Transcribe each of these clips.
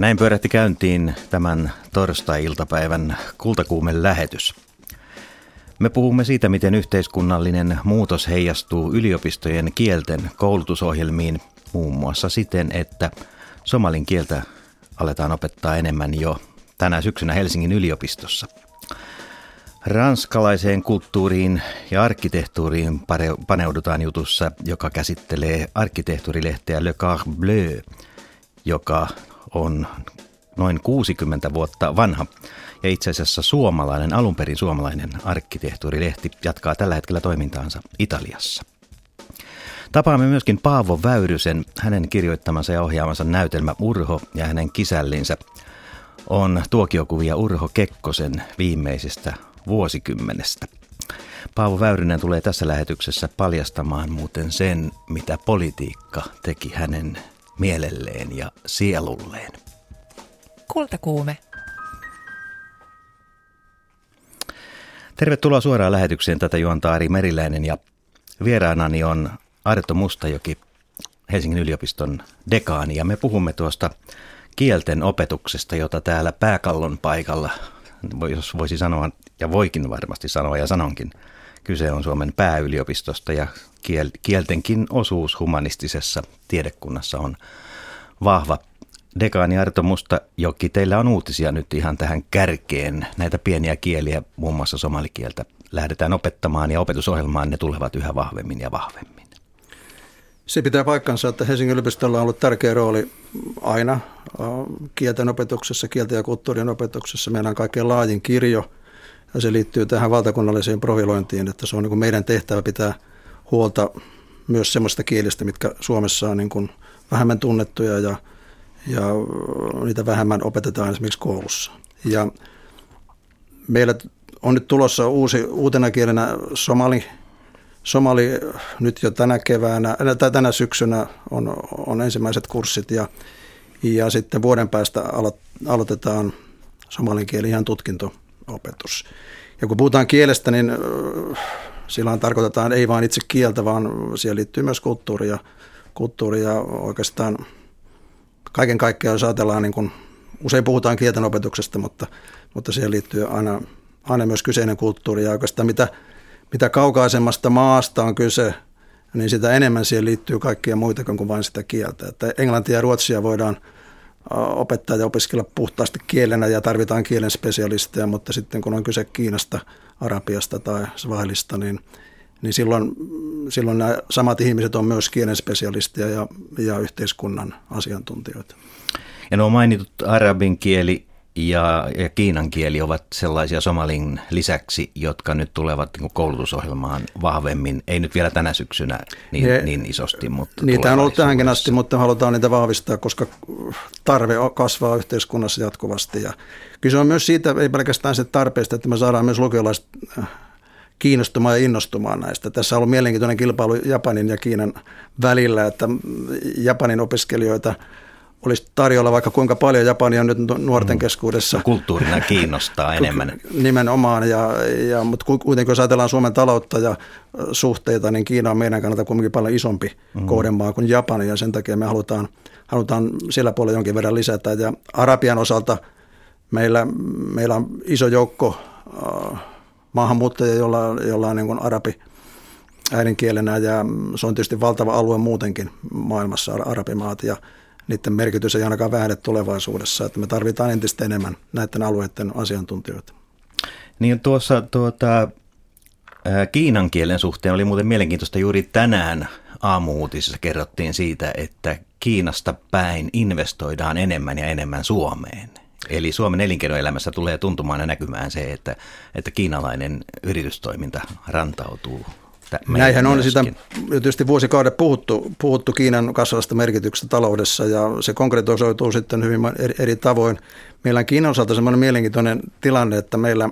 Näin pyörähti käyntiin tämän torstai-iltapäivän kultakuumen lähetys. Me puhumme siitä, miten yhteiskunnallinen muutos heijastuu yliopistojen kielten koulutusohjelmiin muun muassa siten, että somalin kieltä aletaan opettaa enemmän jo tänä syksynä Helsingin yliopistossa. Ranskalaiseen kulttuuriin ja arkkitehtuuriin paneudutaan jutussa, joka käsittelee arkkitehtuurilehteä Le Car Bleu, joka on noin 60 vuotta vanha. Ja itse asiassa suomalainen, alunperin suomalainen arkkitehtuurilehti jatkaa tällä hetkellä toimintaansa Italiassa. Tapaamme myöskin Paavo Väyrysen, hänen kirjoittamansa ja ohjaamansa näytelmä Urho ja hänen kisällinsä on tuokiokuvia Urho Kekkosen viimeisestä vuosikymmenestä. Paavo Väyrynen tulee tässä lähetyksessä paljastamaan muuten sen, mitä politiikka teki hänen mielelleen ja sielulleen. Kultakuume. Tervetuloa suoraan lähetykseen. Tätä juontaa Ari Meriläinen ja vieraanani on Arto Mustajoki, Helsingin yliopiston dekaani. Ja me puhumme tuosta kielten opetuksesta, jota täällä pääkallon paikalla, jos voisi sanoa, ja voikin varmasti sanoa ja sanonkin, kyse on Suomen pääyliopistosta ja kieltenkin osuus humanistisessa tiedekunnassa on vahva. Dekaani Arto Mustajoki, teillä on uutisia nyt ihan tähän kärkeen. Näitä pieniä kieliä, muun muassa somalikieltä, lähdetään opettamaan ja opetusohjelmaan ne tulevat yhä vahvemmin ja vahvemmin. Se pitää paikkansa, että Helsingin yliopistolla on ollut tärkeä rooli aina kielten opetuksessa, kielten ja kulttuurien opetuksessa. Meillä on kaikkein laajin kirjo ja se liittyy tähän valtakunnalliseen profilointiin, että se on niin kuin meidän tehtävä pitää huolta myös sellaista kielistä, mitkä Suomessa on niin kuin vähemmän tunnettuja ja, ja niitä vähemmän opetetaan esimerkiksi koulussa. Ja meillä on nyt tulossa uusi, uutena kielenä somali, somali nyt jo tänä keväänä, tai tänä syksynä on, on ensimmäiset kurssit ja, ja sitten vuoden päästä alo, aloitetaan somalin kieli ihan tutkinto-opetus. Ja kun puhutaan kielestä, niin silloin tarkoitetaan ei vain itse kieltä, vaan siihen liittyy myös kulttuuria, kulttuuria oikeastaan kaiken kaikkiaan, jos ajatellaan, niin kuin, usein puhutaan kielten opetuksesta, mutta, mutta siihen liittyy aina, aina myös kyseinen kulttuuri ja oikeastaan mitä, mitä kaukaisemmasta maasta on kyse, niin sitä enemmän siihen liittyy kaikkia muita kuin vain sitä kieltä. Että englantia ja ruotsia voidaan opettaa ja opiskella puhtaasti kielenä ja tarvitaan kielen spesialisteja, mutta sitten kun on kyse Kiinasta, Arabiasta tai Svahilista, niin, niin silloin, silloin nämä samat ihmiset on myös kielen spesialisteja ja, ja yhteiskunnan asiantuntijoita. Ja nuo mainitut arabin kieli ja, ja kiinan kieli ovat sellaisia somalin lisäksi, jotka nyt tulevat niin koulutusohjelmaan vahvemmin. Ei nyt vielä tänä syksynä niin, ne, niin isosti, mutta Niitä on ollut tähänkin asti, mutta halutaan niitä vahvistaa, koska tarve kasvaa yhteiskunnassa jatkuvasti. Ja kyse on myös siitä, ei pelkästään se tarpeesta, että me saadaan myös lukiolaiset äh, kiinnostumaan ja innostumaan näistä. Tässä on ollut mielenkiintoinen kilpailu Japanin ja Kiinan välillä, että Japanin opiskelijoita – olisi tarjolla vaikka kuinka paljon Japania nyt nuorten mm. keskuudessa. No, kulttuurina kiinnostaa enemmän. Nimenomaan, ja, ja, mutta kuitenkin jos ajatellaan Suomen taloutta ja suhteita, niin Kiina on meidän kannalta kuitenkin paljon isompi mm. kohdemaa kuin Japani, ja sen takia me halutaan, halutaan sillä puolella jonkin verran lisätä. Ja Arabian osalta meillä, meillä on iso joukko äh, maahanmuuttajia, jolla, jolla on niin kuin arabi äidinkielenä, ja se on tietysti valtava alue muutenkin maailmassa, arabimaat, ja niiden merkitys ei ainakaan vähene tulevaisuudessa, että me tarvitaan entistä enemmän näiden alueiden asiantuntijoita. Niin tuossa tuota, Kiinan kielen suhteen oli muuten mielenkiintoista juuri tänään aamuutisissa kerrottiin siitä, että Kiinasta päin investoidaan enemmän ja enemmän Suomeen. Eli Suomen elinkeinoelämässä tulee tuntumaan ja näkymään se, että, että kiinalainen yritystoiminta rantautuu Näinhän on sitä tietysti vuosikaudet puhuttu, puhuttu Kiinan kasvavasta merkityksestä taloudessa ja se konkretisoituu sitten hyvin eri, eri tavoin. Meillä on Kiinan osalta semmoinen mielenkiintoinen tilanne, että meillä,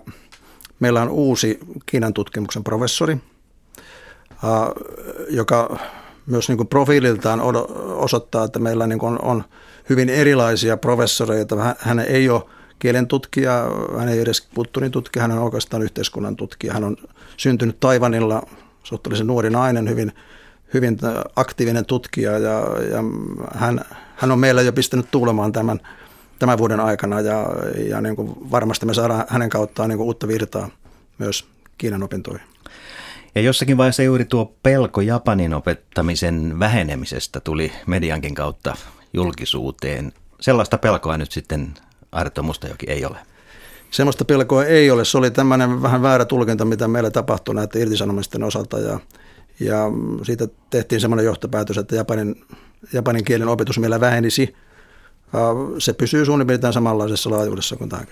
meillä on uusi Kiinan tutkimuksen professori, joka myös niin kuin profiililtaan osoittaa, että meillä niin kuin on hyvin erilaisia professoreita. Hän ei ole kielen tutkija, hän ei edes kulttuurin tutkija, hän on oikeastaan yhteiskunnan tutkija. Hän on syntynyt Taivanilla suhteellisen nuori nainen, hyvin, hyvin aktiivinen tutkija ja, ja hän, hän on meillä jo pistänyt tuulemaan tämän, tämän vuoden aikana ja, ja niin kuin varmasti me saadaan hänen kauttaan niin kuin uutta virtaa myös Kiinan opintoihin. Ja jossakin vaiheessa juuri tuo pelko Japanin opettamisen vähenemisestä tuli mediankin kautta julkisuuteen. Sellaista pelkoa nyt sitten Arto Mustajoki ei ole. Semmoista pelkoa ei ole. Se oli tämmöinen vähän väärä tulkinta, mitä meillä tapahtui näiden irtisanomisten osalta. Ja, ja siitä tehtiin semmoinen johtopäätös, että Japanin, japanin kielen opetus meillä vähenisi. Se pysyy suunnilleen samanlaisessa laajuudessa kuin tähän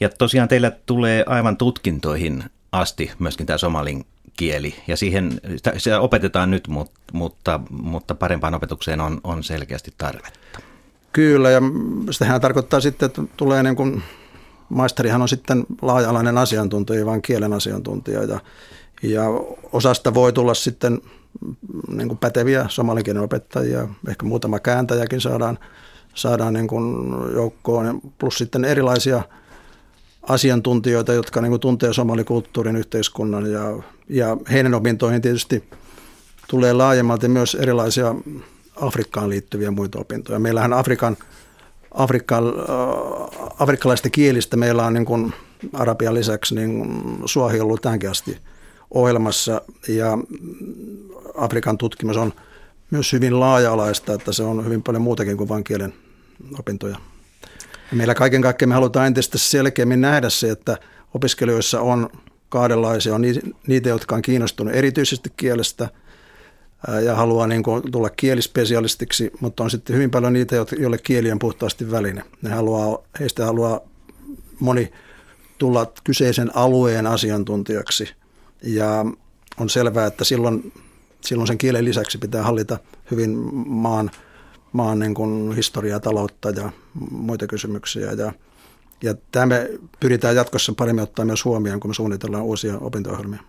Ja tosiaan teillä tulee aivan tutkintoihin asti myöskin tämä somalin kieli, ja siihen se opetetaan nyt, mutta, mutta parempaan opetukseen on, on selkeästi tarvetta. Kyllä, ja sehän tarkoittaa sitten, että tulee niin kuin, maisterihan on sitten laaja-alainen asiantuntija, vaan kielen asiantuntija, ja, ja osasta voi tulla sitten niin kuin päteviä somalikielen opettajia, ehkä muutama kääntäjäkin saadaan, saadaan niin kuin joukkoon, plus sitten erilaisia – asiantuntijoita, jotka niin kuin tuntee somalikulttuurin yhteiskunnan ja, ja heidän opintoihin tietysti tulee laajemmalti myös erilaisia Afrikkaan liittyviä muita opintoja. Meillähän Afrikan, Afrikan, äh, afrikkalaista kielistä meillä on niin kuin arabian lisäksi niin suohi ollut tämänkin asti ohjelmassa ja Afrikan tutkimus on myös hyvin laaja-alaista, että se on hyvin paljon muutakin kuin vain kielen opintoja. Meillä kaiken kaikkiaan me halutaan entistä selkeämmin nähdä se, että opiskelijoissa on kahdenlaisia. On niitä, jotka on kiinnostunut erityisesti kielestä ja haluaa niin kuin tulla kielispesialistiksi, mutta on sitten hyvin paljon niitä, joille kieli on puhtaasti väline. Ne haluaa, heistä haluaa moni tulla kyseisen alueen asiantuntijaksi ja on selvää, että silloin, silloin sen kielen lisäksi pitää hallita hyvin maan – maan niin kuin historiaa, taloutta ja muita kysymyksiä. Ja, ja tämä me pyritään jatkossa paremmin ottaa myös huomioon, kun me suunnitellaan uusia opinto-ohjelmia.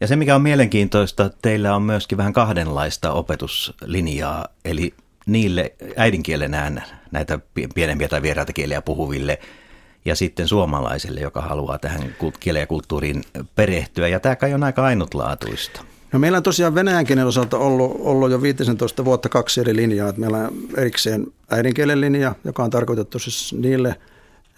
Ja se, mikä on mielenkiintoista, teillä on myöskin vähän kahdenlaista opetuslinjaa, eli niille äidinkielenään näitä pienempiä tai vieraita kieliä puhuville ja sitten suomalaisille, joka haluaa tähän kieleen ja kulttuuriin perehtyä. Ja tämä kai on aika ainutlaatuista. No meillä on tosiaan venäjän kielen osalta ollut, ollut jo 15 vuotta kaksi eri linjaa. Että meillä on erikseen äidinkielen linja, joka on tarkoitettu siis niille,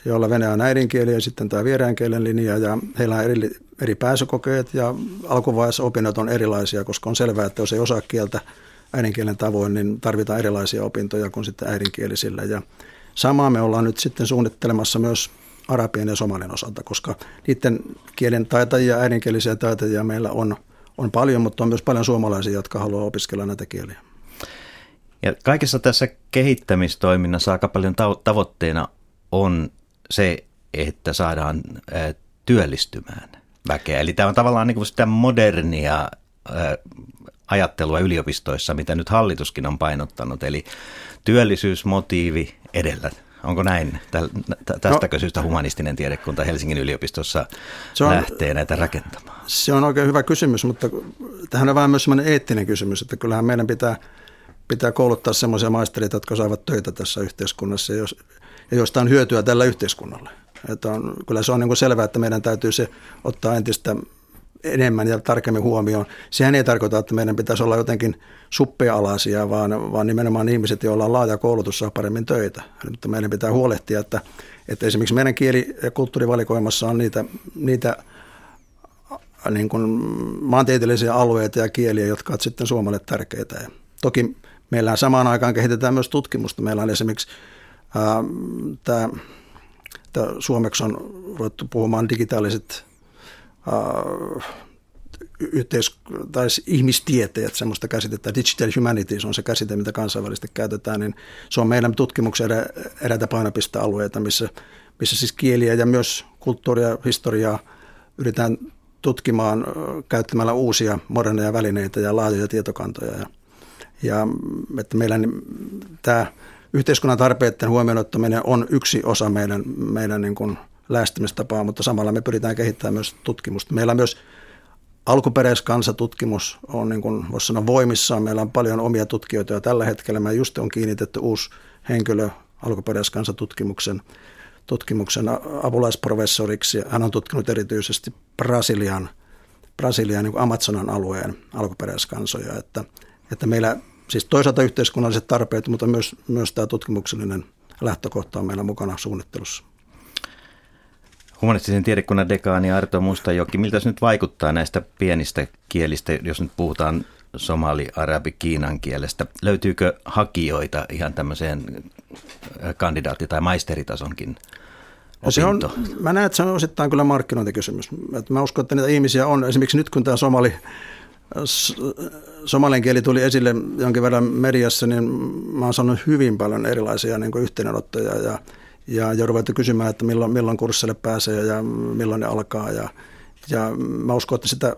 joilla venäjä on äidinkieli ja sitten tämä vierään kielen linja ja heillä on eri, eri pääsykokeet ja alkuvaiheessa opinnot on erilaisia, koska on selvää, että jos ei osaa kieltä äidinkielen tavoin, niin tarvitaan erilaisia opintoja kuin sitten äidinkielisillä. Ja samaa me ollaan nyt sitten suunnittelemassa myös arabian ja somalin osalta, koska niiden kielen taitajia, äidinkielisiä taitajia meillä on – on paljon, mutta on myös paljon suomalaisia, jotka haluaa opiskella näitä kieliä. Ja kaikessa tässä kehittämistoiminnassa aika paljon tavoitteena on se, että saadaan työllistymään väkeä. Eli tämä on tavallaan niin kuin sitä modernia ajattelua yliopistoissa, mitä nyt hallituskin on painottanut. Eli työllisyysmotiivi edellä Onko näin? Tästäkö no, syystä humanistinen tiedekunta Helsingin yliopistossa se on, lähtee näitä rakentamaan? Se on oikein hyvä kysymys, mutta tähän on vähän myös sellainen eettinen kysymys, että kyllähän meidän pitää, pitää kouluttaa sellaisia maistereita, jotka saavat töitä tässä yhteiskunnassa ja, jos, ja joista on hyötyä tällä yhteiskunnalle. Että on, kyllä se on niin kuin selvää, että meidän täytyy se ottaa entistä enemmän ja tarkemmin huomioon. Sehän ei tarkoita, että meidän pitäisi olla jotenkin suppea-alaisia, vaan, vaan nimenomaan ihmiset, joilla on laaja koulutus, saa paremmin töitä. Mutta meidän pitää huolehtia, että, että esimerkiksi meidän kieli- ja kulttuurivalikoimassa on niitä, niitä niin kuin maantieteellisiä alueita ja kieliä, jotka ovat sitten Suomelle tärkeitä. Ja toki meillä samaan aikaan kehitetään myös tutkimusta. Meillä on esimerkiksi ää, tämä, tämä suomeksi on ruvettu puhumaan digitaaliset äh, yhteis- tai ihmistieteet, semmoista käsitettä, digital humanities on se käsite, mitä kansainvälisesti käytetään, niin se on meidän tutkimuksen erä, eräitä painopistealueita, missä, missä siis kieliä ja myös kulttuuria historiaa yritetään tutkimaan käyttämällä uusia moderneja välineitä ja laajoja tietokantoja. Ja, ja että meillä niin, tämä yhteiskunnan tarpeiden huomioon ottaminen on yksi osa meidän, meidän niin kuin – lähestymistapaa, mutta samalla me pyritään kehittämään myös tutkimusta. Meillä myös alkuperäiskansatutkimus on niin kuin voisi sanoa voimissaan. Meillä on paljon omia tutkijoita jo tällä hetkellä. Me just on kiinnitetty uusi henkilö alkuperäiskansatutkimuksen tutkimuksen apulaisprofessoriksi. Hän on tutkinut erityisesti Brasilian, Brasilian niin Amazonan alueen alkuperäiskansoja. Että, että meillä siis toisaalta yhteiskunnalliset tarpeet, mutta myös, myös tämä tutkimuksellinen lähtökohta on meillä mukana suunnittelussa. Humanistisen tiedekunnan dekaani Arto Mustajoki, miltä se nyt vaikuttaa näistä pienistä kielistä, jos nyt puhutaan somali, arabi, kiinan kielestä? Löytyykö hakijoita ihan tämmöiseen kandidaatti- tai maisteritasonkin No se on, mä näen, että se on osittain kyllä markkinointikysymys. Että mä uskon, että niitä ihmisiä on. Esimerkiksi nyt kun tämä somali, somalien kieli tuli esille jonkin verran mediassa, niin mä oon saanut hyvin paljon erilaisia niin yhteydenottoja ja, ja, ja ruvettu kysymään, että milloin, milloin kurssille pääsee ja milloin ne alkaa. Ja, ja mä uskon, että sitä,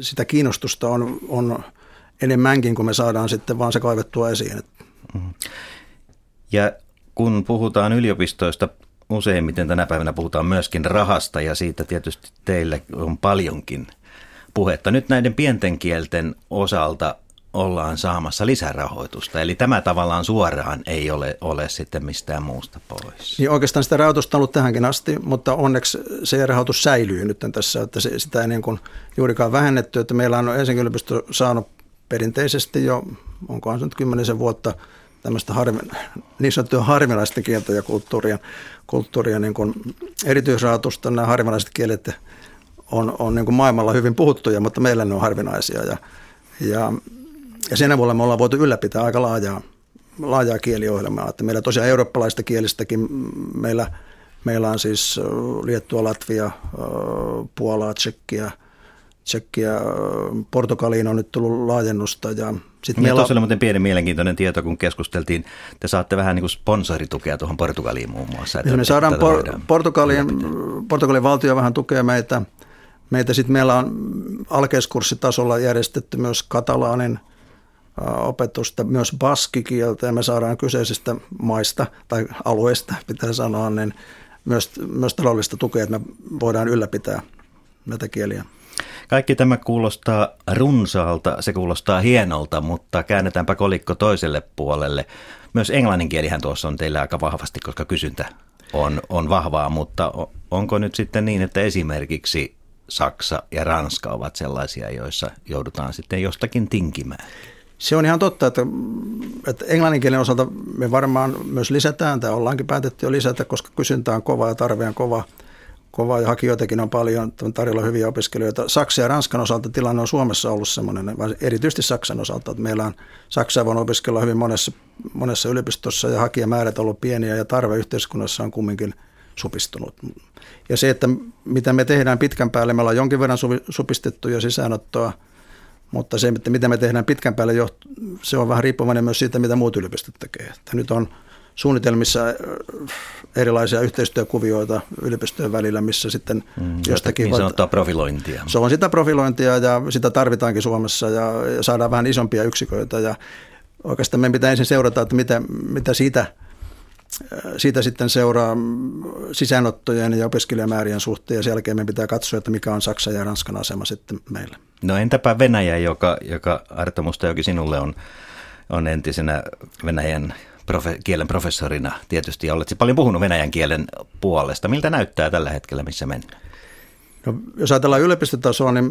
sitä kiinnostusta on, on enemmänkin, kun me saadaan sitten vaan se kaivettua esiin. Mm-hmm. Ja kun puhutaan yliopistoista, useimmiten tänä päivänä puhutaan myöskin rahasta ja siitä tietysti teille on paljonkin puhetta. Nyt näiden pienten kielten osalta ollaan saamassa lisärahoitusta. Eli tämä tavallaan suoraan ei ole, ole sitten mistään muusta pois. Niin oikeastaan sitä rahoitusta on ollut tähänkin asti, mutta onneksi se rahoitus säilyy nyt tässä, että se, sitä ei niin kuin juurikaan vähennetty. Että meillä on Helsingin yliopisto saanut perinteisesti jo, onkohan se nyt kymmenisen vuotta, tämmöistä harvi, niin sanottua harvinaista kieltä ja kulttuuria, kulttuuria niin kuin erityisrahoitusta. Nämä harvinaiset kielet on, on niin kuin maailmalla hyvin puhuttuja, mutta meillä ne on harvinaisia. Ja, ja, ja sen avulla me ollaan voitu ylläpitää aika laajaa, laajaa kieliohjelmaa. Että meillä tosiaan eurooppalaista kielistäkin meillä, meillä on siis Liettua, Latvia, Puolaa, Tsekkiä, Tsekkiä, Portugaliin on nyt tullut laajennusta ja sitten meillä on muuten pieni mielenkiintoinen tieto, kun keskusteltiin, te saatte vähän niin kuin sponsoritukea tuohon Portugaliin muun muassa. Että, me saadaan por- Portugalin, Portugalin valtio vähän tukea meitä. Meitä sitten meillä on alkeiskurssitasolla järjestetty myös katalaanin opetusta, myös baskikieltä ja me saadaan kyseisestä maista tai alueesta, pitää sanoa, niin myös, myös taloudellista tukea, että me voidaan ylläpitää näitä kieliä. Kaikki tämä kuulostaa runsaalta, se kuulostaa hienolta, mutta käännetäänpä kolikko toiselle puolelle. Myös englanninkielihän tuossa on teillä aika vahvasti, koska kysyntä on, on vahvaa, mutta onko nyt sitten niin, että esimerkiksi Saksa ja Ranska ovat sellaisia, joissa joudutaan sitten jostakin tinkimään? Se on ihan totta, että, että englanninkielen osalta me varmaan myös lisätään, tai ollaankin päätetty jo lisätä, koska kysyntä on kova ja tarve on kova – kova ja hakijoitakin on paljon, on tarjolla hyviä opiskelijoita. Saksa ja Ranskan osalta tilanne on Suomessa ollut semmoinen, erityisesti Saksan osalta, että meillä on Saksaa voinut opiskella hyvin monessa, monessa yliopistossa ja hakijamäärät on ollut pieniä ja tarve yhteiskunnassa on kumminkin supistunut. Ja se, että mitä me tehdään pitkän päälle, me ollaan jonkin verran supistettu jo sisäänottoa, mutta se, että mitä me tehdään pitkän päälle, se on vähän riippuvainen myös siitä, mitä muut yliopistot tekee. Että nyt on suunnitelmissa äh, erilaisia yhteistyökuvioita yliopistojen välillä, missä sitten mm, jostakin... Niin sanottua profilointia. Se on sitä profilointia ja sitä tarvitaankin Suomessa ja, ja saadaan vähän isompia yksiköitä ja oikeastaan meidän pitää ensin seurata, että mitä, mitä siitä, siitä sitten seuraa sisäänottojen ja opiskelijamäärien suhteen ja sen jälkeen meidän pitää katsoa, että mikä on Saksan ja Ranskan asema sitten meillä. No entäpä Venäjä, joka, joka Arto Mustajoki sinulle on, on entisenä Venäjän profe- kielen professorina tietysti, ja olet paljon puhunut venäjän kielen puolesta. Miltä näyttää tällä hetkellä, missä mennään? No, jos ajatellaan yliopistotasoa, niin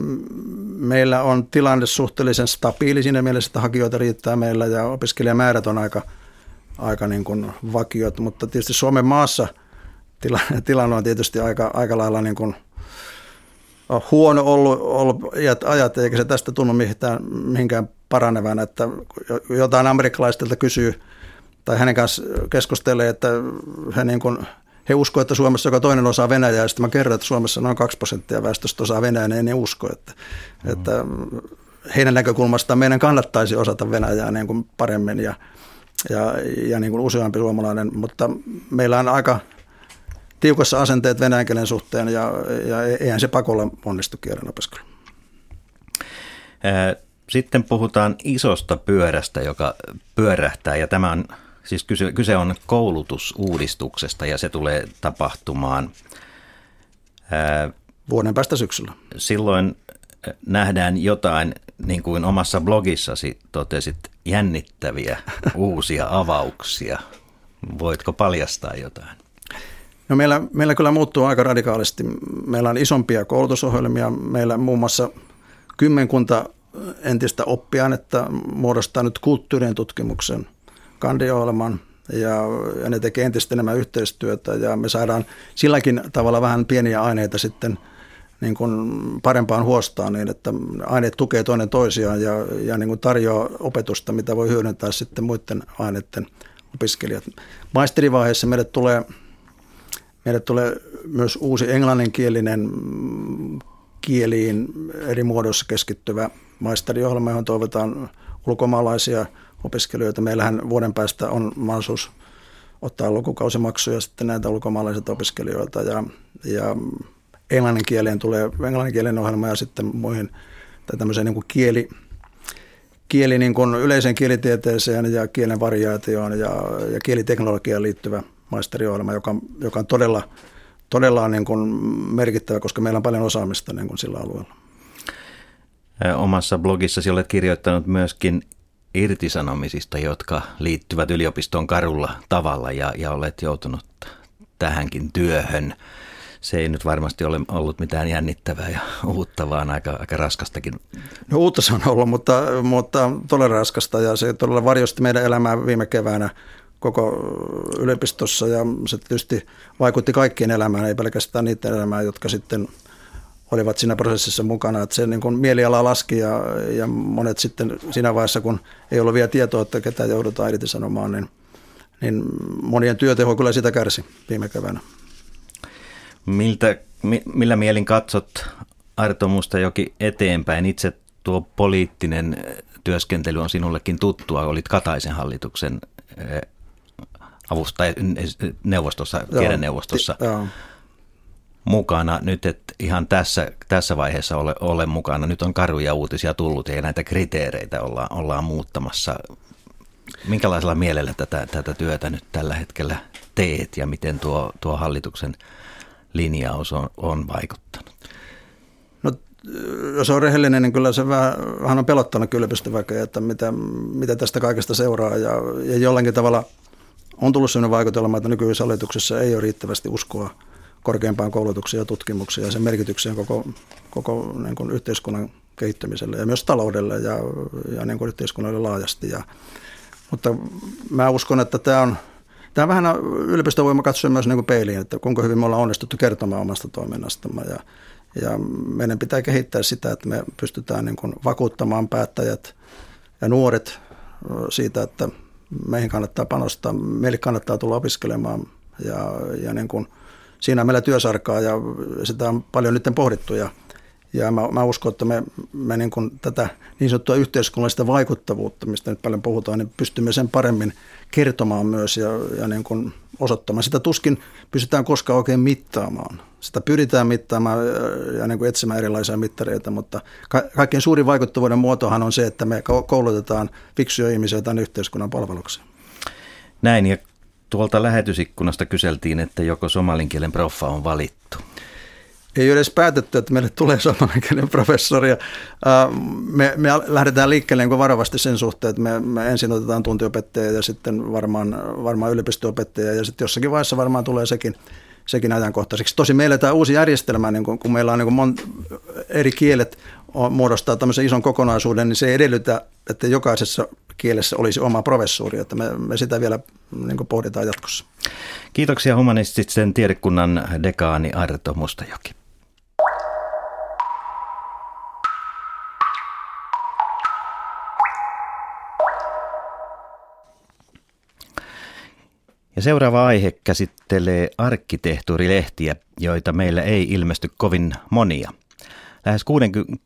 meillä on tilanne suhteellisen stabiili siinä mielessä, että hakijoita riittää meillä ja opiskelijamäärät on aika, aika niin kuin vakiot, mutta tietysti Suomen maassa tilanne, tilanne on tietysti aika, aika lailla niin kuin huono ollut, ollut ajat, eikä se tästä tunnu mihinkään, mihinkään paranevan, että jotain amerikkalaistilta kysyy – tai hänen kanssa keskustelee, että he, niin kuin, he uskoo, että Suomessa joka toinen osaa Venäjää, ja sitten mä kerron, että Suomessa noin 2 prosenttia väestöstä osaa Venäjää, niin ne usko, että, mm. että heidän näkökulmastaan meidän kannattaisi osata Venäjää niin kuin paremmin ja, ja, ja niin kuin useampi suomalainen, mutta meillä on aika tiukassa asenteet venäjän kielen suhteen ja, ja eihän se pakolla onnistu kielen opiskelu. Sitten puhutaan isosta pyörästä, joka pyörähtää ja tämä on Siis kyse, kyse on koulutusuudistuksesta ja se tulee tapahtumaan. Vuoden päästä syksyllä. Silloin nähdään jotain, niin kuin omassa blogissasi totesit, jännittäviä uusia avauksia. Voitko paljastaa jotain? No meillä, meillä kyllä muuttuu aika radikaalisti. Meillä on isompia koulutusohjelmia. Meillä muun muassa kymmenkunta entistä oppiainetta muodostaa nyt kulttuurien tutkimuksen kandiohjelman ja, ja ne tekee entistä enemmän yhteistyötä ja me saadaan silläkin tavalla vähän pieniä aineita sitten niin kuin parempaan huostaan niin, että aineet tukee toinen toisiaan ja, ja niin kuin tarjoaa opetusta, mitä voi hyödyntää sitten muiden aineiden opiskelijat. Maisterivaiheessa meille tulee, meille tulee myös uusi englanninkielinen kieliin eri muodoissa keskittyvä maisteriohjelma, johon toivotaan ulkomaalaisia opiskelijoita. Meillähän vuoden päästä on mahdollisuus ottaa lukukausimaksuja sitten näitä ulkomaalaisilta opiskelijoilta ja, ja englannin kieleen tulee englanninkielinen ohjelma ja sitten muihin tai tämmöiseen niin kuin kieli, kieli niin kuin yleiseen kielitieteeseen ja kielen variaatioon ja, ja kieliteknologiaan liittyvä maisteriohjelma, joka, joka on todella, todella niin kuin merkittävä, koska meillä on paljon osaamista niin kuin sillä alueella. Omassa blogissasi olet kirjoittanut myöskin irtisanomisista, jotka liittyvät yliopistoon karulla tavalla ja, ja olet joutunut tähänkin työhön. Se ei nyt varmasti ole ollut mitään jännittävää ja uutta, vaan aika, aika raskastakin. No uutta se on ollut, mutta, mutta todella raskasta ja se todella varjosti meidän elämää viime keväänä koko yliopistossa ja se tietysti vaikutti kaikkien elämään, ei pelkästään niiden elämään, jotka sitten – olivat siinä prosessissa mukana. Että se niin kuin mieliala laski ja, ja monet sitten siinä vaiheessa, kun ei ollut vielä tietoa, että ketä joudutaan irtisanomaan, niin, niin monien työteho kyllä sitä kärsi viime keväänä. Miltä, millä mielin katsot Arto Mustajoki eteenpäin? Itse tuo poliittinen työskentely on sinullekin tuttua. Olit Kataisen hallituksen eh, avustaja neuvostossa, kielenneuvostossa. Joo mukana nyt, että ihan tässä, tässä vaiheessa ole, ole mukana. Nyt on karuja uutisia tullut ja näitä kriteereitä olla, ollaan muuttamassa. Minkälaisella mielellä tätä, tätä työtä nyt tällä hetkellä teet ja miten tuo, tuo hallituksen linjaus on, on vaikuttanut? No, jos on rehellinen, niin kyllä se vähän, vähän on pelottanut yliopistoväkeä, että mitä, mitä tästä kaikesta seuraa. Ja, ja jollakin tavalla on tullut sellainen vaikutelma, että nykyisessä hallituksessa ei ole riittävästi uskoa – korkeampaan koulutukseen ja tutkimukseen ja sen merkitykseen koko, koko niin kuin yhteiskunnan kehittämiselle ja myös taloudelle ja, ja niin kuin yhteiskunnalle laajasti. Ja, mutta mä uskon, että tämä on, tämä vähän yliopisto voima katsoa myös niin kuin peiliin, että kuinka hyvin me ollaan onnistuttu kertomaan omasta toiminnastamme ja, ja meidän pitää kehittää sitä, että me pystytään niin kuin vakuuttamaan päättäjät ja nuoret siitä, että meihin kannattaa panostaa, meille kannattaa tulla opiskelemaan ja, ja niin kuin – siinä on meillä työsarkaa ja sitä on paljon nyt pohdittu ja, ja mä, mä uskon, että me, me niin kuin tätä niin sanottua yhteiskunnallista vaikuttavuutta, mistä nyt paljon puhutaan, niin pystymme sen paremmin kertomaan myös ja, ja niin kuin osoittamaan. Sitä tuskin pystytään koskaan oikein mittaamaan. Sitä pyritään mittaamaan ja niin kuin etsimään erilaisia mittareita, mutta ka- kaikkein suurin vaikuttavuuden muotohan on se, että me koulutetaan fiksuja ihmisiä tämän yhteiskunnan palvelukseen. Näin, ja Tuolta lähetysikkunasta kyseltiin, että joko somalinkielen proffa on valittu. Ei ole edes päätetty, että meille tulee somalinkielen professori. Me, me lähdetään liikkeelle niin varovasti sen suhteen, että me, me ensin otetaan tuntiopettaja ja sitten varmaan, varmaan yliopisto-opettaja ja sitten jossakin vaiheessa varmaan tulee sekin, sekin ajankohtaiseksi. Tosi meillä tämä uusi järjestelmä, niin kun, kun meillä on niin mon, eri kielet muodostaa tämmöisen ison kokonaisuuden, niin se ei edellytä, että jokaisessa kielessä olisi oma professuuri, että me, me sitä vielä niin pohditaan jatkossa. Kiitoksia humanistisen tiedekunnan dekaani Arto Mustajoki. Ja seuraava aihe käsittelee arkkitehtuurilehtiä, joita meillä ei ilmesty kovin monia. Lähes 60,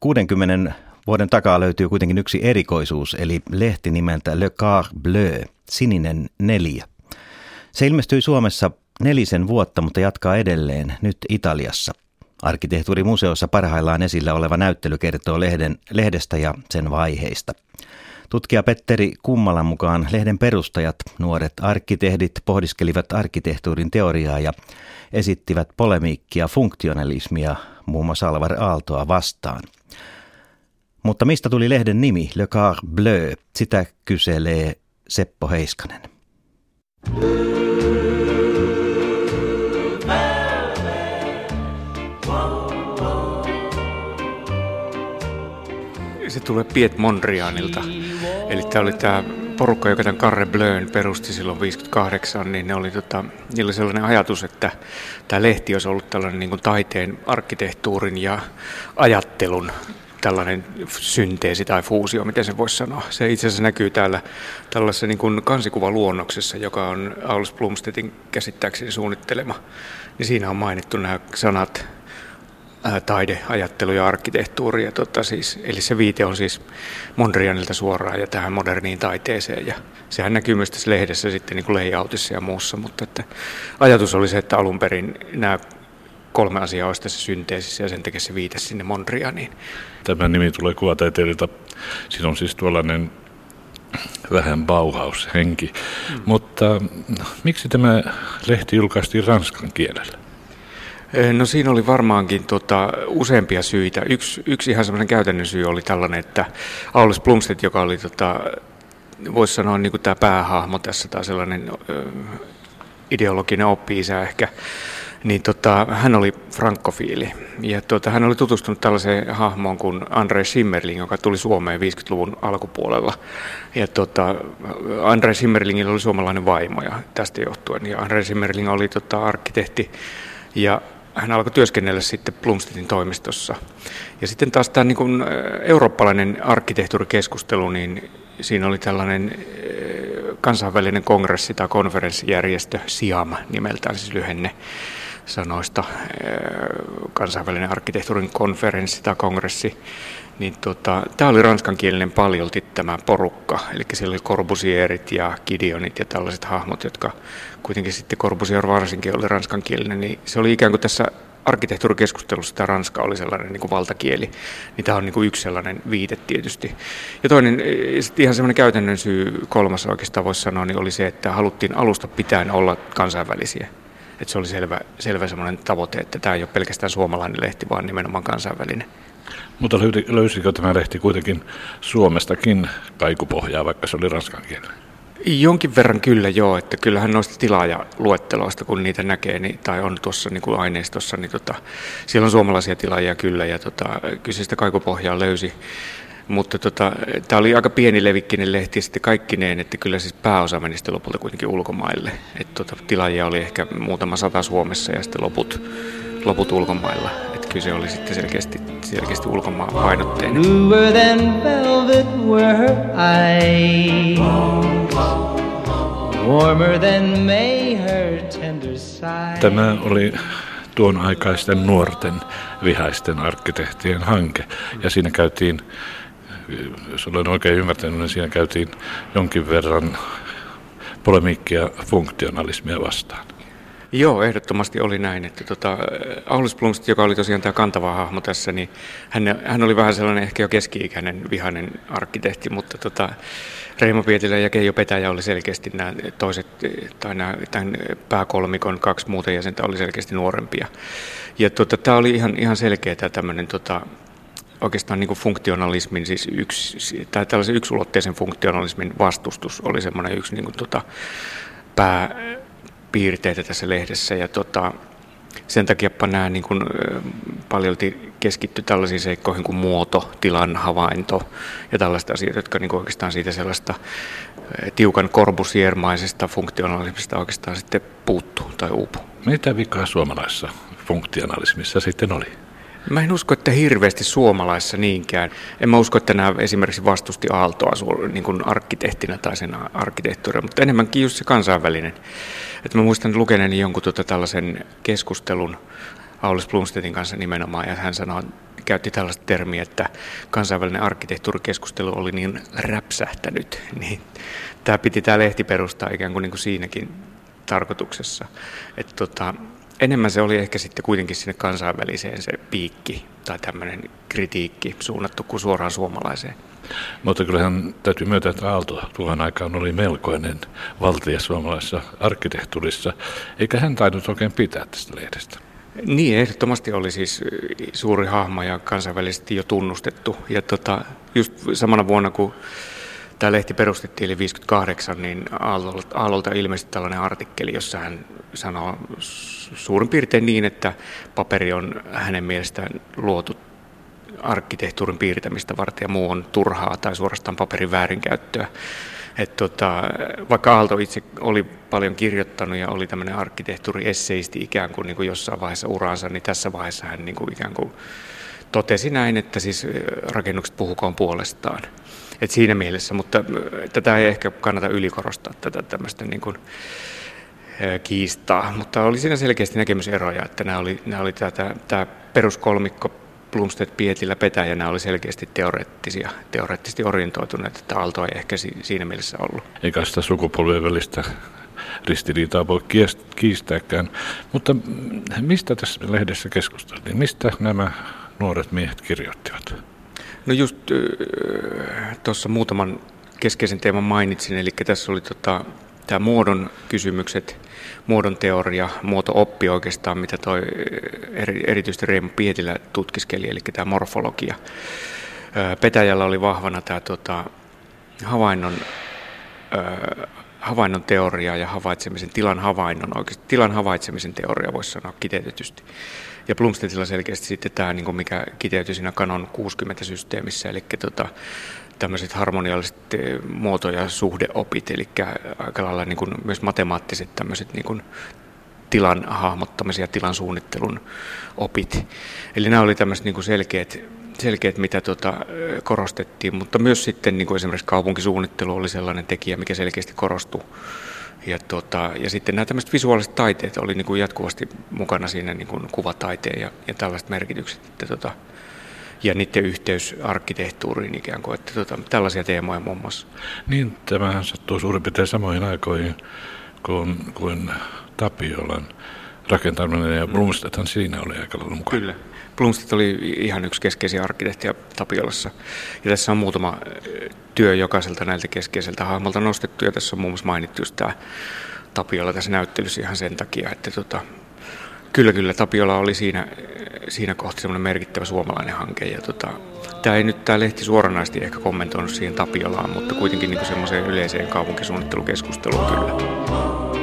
60 Vuoden takaa löytyy kuitenkin yksi erikoisuus, eli lehti nimeltä Le Car Bleu, sininen neljä. Se ilmestyi Suomessa nelisen vuotta, mutta jatkaa edelleen nyt Italiassa. Arkkitehtuurimuseossa parhaillaan esillä oleva näyttely kertoo lehden, lehdestä ja sen vaiheista. Tutkija Petteri Kummalan mukaan lehden perustajat, nuoret arkkitehdit, pohdiskelivat arkkitehtuurin teoriaa ja esittivät polemiikkia funktionalismia muun muassa Alvar Aaltoa vastaan – mutta mistä tuli lehden nimi Le Car Bleu? Sitä kyselee Seppo Heiskanen. Se tulee Piet Mondrianilta. Eli tämä oli tämä porukka, joka tämän Carre Bleun perusti silloin 58, niin ne oli, tota, niillä oli sellainen ajatus, että tämä lehti olisi ollut tällainen niin kuin taiteen, arkkitehtuurin ja ajattelun tällainen synteesi tai fuusio, miten se voisi sanoa. Se itse asiassa näkyy täällä tällaisessa niin kuin kansikuvaluonnoksessa, joka on Aulus Blomstedtin käsittääkseni suunnittelema. Niin siinä on mainittu nämä sanat ää, taide, ajattelu ja arkkitehtuuri. Ja tota siis, eli se viite on siis Mondrianilta suoraan ja tähän moderniin taiteeseen. Ja sehän näkyy myös tässä lehdessä sitten niin kuin layoutissa ja muussa, mutta että ajatus oli se, että alun perin nämä kolme asiaa olisi tässä synteesissä ja sen takia se viite sinne Mondrianiin. Tämä nimi tulee kuvataiteilijalta. Siinä on siis tuollainen vähän Bauhaus-henki. Mm. Mutta no, miksi tämä lehti julkaistiin ranskan kielellä? No siinä oli varmaankin tota, useampia syitä. Yksi, yksi ihan semmoinen käytännön syy oli tällainen, että Aulis Plumstedt, joka oli tota, voisi sanoa niin kuin tämä päähahmo tässä tai sellainen ö, ideologinen oppi ehkä, niin tota, hän oli frankkofiili. Ja tota, hän oli tutustunut tällaiseen hahmoon kuin Andre Schimmerling, joka tuli Suomeen 50-luvun alkupuolella. Ja tota, Andre Schimmerlingillä oli suomalainen vaimo ja tästä johtuen. Ja Andre Schimmerling oli tota, arkkitehti ja hän alkoi työskennellä sitten Plumstedtin toimistossa. Ja sitten taas tämä niin kuin eurooppalainen arkkitehtuurikeskustelu, niin siinä oli tällainen kansainvälinen kongressi tai konferenssijärjestö, SIAM nimeltään siis lyhenne, sanoista kansainvälinen arkkitehtuurin konferenssi tai kongressi, niin tota, tämä oli ranskankielinen paljolti tämä porukka, eli siellä oli Corbusierit ja Gideonit ja tällaiset hahmot, jotka kuitenkin sitten Corbusier varsinkin oli ranskankielinen, niin se oli ikään kuin tässä arkkitehtuurikeskustelussa tämä ranska oli sellainen niin kuin valtakieli, niin tämä on niin kuin yksi sellainen viite tietysti. Ja toinen, sitten ihan semmoinen käytännön syy, kolmas oikeastaan voisi sanoa, niin oli se, että haluttiin alusta pitäen olla kansainvälisiä. Että se oli selvä, selvä semmoinen tavoite, että tämä ei ole pelkästään suomalainen lehti, vaan nimenomaan kansainvälinen. Mutta löysikö tämä lehti kuitenkin Suomestakin kaikupohjaa, vaikka se oli ranskan kielinen? Jonkin verran kyllä joo, että kyllähän noista tilaajaluetteloista, kun niitä näkee niin, tai on tuossa niin kuin aineistossa, niin tota, siellä on suomalaisia tilaajia kyllä ja tota, kyseistä kaikupohjaa löysi. Mutta tota, tämä oli aika pieni levikkinen lehti sitten kaikkineen, että kyllä siis pääosa meni sitten lopulta kuitenkin ulkomaille. Et tota, tilaajia oli ehkä muutama sata Suomessa ja sitten loput, loput ulkomailla. Et kyllä se oli sitten selkeästi, selkeästi ulkomaan painotteinen. than velvet were her eyes, warmer than May her tender Tämä oli tuon aikaisten nuorten vihaisten arkkitehtien hanke. Ja siinä käytiin jos olen oikein ymmärtänyt, niin siinä käytiin jonkin verran polemiikkia funktionalismia vastaan. Joo, ehdottomasti oli näin. Että tota, Aulus Blomst, joka oli tosiaan tämä kantava hahmo tässä, niin hän, hän oli vähän sellainen ehkä jo keski-ikäinen vihainen arkkitehti, mutta tota, Reimo Pietilä ja Keijo Petäjä oli selkeästi nämä toiset, tai nämä, tämän pääkolmikon kaksi muuta jäsentä oli selkeästi nuorempia. Ja tota, tämä oli ihan, ihan selkeä tämä tämmöinen tota, oikeastaan niin kuin funktionalismin, siis yksi, tai tällaisen yksulotteisen funktionalismin vastustus oli semmoinen yksi niin kuin tota, pääpiirteitä tässä lehdessä. Ja tota, sen takia nämä niin kuin, paljolti keskitty tällaisiin seikkoihin kuin muoto, tilan havainto ja tällaista asioita, jotka niin kuin oikeastaan siitä sellaista tiukan korbusiermaisesta funktionalismista oikeastaan sitten puuttuu tai uupuu. Mitä vikaa suomalaisessa funktionalismissa sitten oli? Mä en usko, että hirveästi suomalaisessa niinkään. En mä usko, että nämä esimerkiksi vastusti Aaltoa niin kuin arkkitehtinä tai sen arkkitehtuuria, mutta enemmänkin just se kansainvälinen. Että mä muistan lukeneeni jonkun tuota tällaisen keskustelun Aulis Blomstedtin kanssa nimenomaan, ja hän sanoi, käytti tällaista termiä, että kansainvälinen arkkitehtuurikeskustelu oli niin räpsähtänyt, niin tämä piti tämä lehti perustaa ikään kuin, niin kuin siinäkin tarkoituksessa. Että tota, enemmän se oli ehkä sitten kuitenkin sinne kansainväliseen se piikki tai tämmöinen kritiikki suunnattu kuin suoraan suomalaiseen. Mutta kyllähän täytyy myöntää, että Aalto tuohon aikaan oli melkoinen valtia suomalaisessa arkkitehtuurissa, eikä hän tainnut oikein pitää tästä lehdestä. Niin, ehdottomasti oli siis suuri hahmo ja kansainvälisesti jo tunnustettu. Ja tota, just samana vuonna, kun tämä lehti perustettiin, eli 58, niin Aallolta, ilmestyi tällainen artikkeli, jossa hän sanoo suurin piirtein niin, että paperi on hänen mielestään luotu arkkitehtuurin piirtämistä varten ja muu on turhaa tai suorastaan paperin väärinkäyttöä. Et tota, vaikka Aalto itse oli paljon kirjoittanut ja oli tämmöinen arkkitehtuuri-esseisti ikään kuin, niin kuin jossain vaiheessa uraansa, niin tässä vaiheessa hän niin kuin ikään kuin totesi näin, että siis rakennukset puhukoon puolestaan. Et siinä mielessä, mutta tätä ei ehkä kannata ylikorostaa, tätä tämmöistä niin kuin, kiistaa, mutta oli siinä selkeästi näkemyseroja, että nämä oli, nämä oli tämä, tämä peruskolmikko Blomstedt, Pietilä, Petäjä, nämä oli selkeästi teoreettisia, teoreettisesti orientoituneet, että Aalto ei ehkä siinä mielessä ollut. Eikä sitä sukupolvien välistä ristiriitaa voi kiistääkään. Mutta mistä tässä lehdessä keskusteltiin? Mistä nämä nuoret miehet kirjoittivat? No just tuossa muutaman keskeisen teeman mainitsin, eli tässä oli tota, tämä muodon kysymykset, muodon teoria, muoto-oppi oikeastaan, mitä toi erityisesti Reimo Pietilä tutkiskeli, eli tämä morfologia. Petäjällä oli vahvana tämä tota, havainnon, havainnon teoria ja havaitsemisen, tilan havainnon, oikeasti tilan havaitsemisen teoria voisi sanoa kiteytetysti. Ja Blumstedtilla selkeästi sitten tämä, niin mikä kiteytyi siinä Canon 60-systeemissä, eli tota, tämmöiset harmonialliset eh, muoto- ja suhdeopit, eli aika lailla niin kuin myös matemaattiset tämmöiset niin kuin tilan hahmottamisen ja tilan suunnittelun opit. Eli nämä oli tämmöiset niin kuin selkeät, selkeät, mitä tuota, korostettiin, mutta myös sitten niin kuin esimerkiksi kaupunkisuunnittelu oli sellainen tekijä, mikä selkeästi korostui. Ja, tuota, ja sitten nämä tämmöiset visuaaliset taiteet oli niin kuin jatkuvasti mukana siinä niin kuin kuvataiteen ja, ja tällaiset merkitykset. Että, tuota, ja niiden yhteys arkkitehtuuriin ikään kuin, että tuota, tällaisia teemoja muun muassa. Niin, tämähän sattuu suurin piirtein samoihin aikoihin kuin, kuin Tapiolan rakentaminen ja Blomstedthan siinä oli aika lailla mukana. Kyllä. Blomstedt oli ihan yksi keskeisiä arkkitehtiä Tapiolassa. Ja tässä on muutama työ jokaiselta näiltä keskeiseltä hahmolta nostettu ja tässä on muun muassa mainittu just tämä Tapiola tässä näyttelyssä ihan sen takia, että tota, Kyllä, kyllä. Tapiola oli siinä, siinä kohtaa semmoinen merkittävä suomalainen hanke. Ja tota, tämä ei nyt tämä lehti suoranaisesti ehkä kommentoinut siihen Tapiolaan, mutta kuitenkin niin semmoiseen yleiseen kaupunkisuunnittelukeskusteluun kyllä.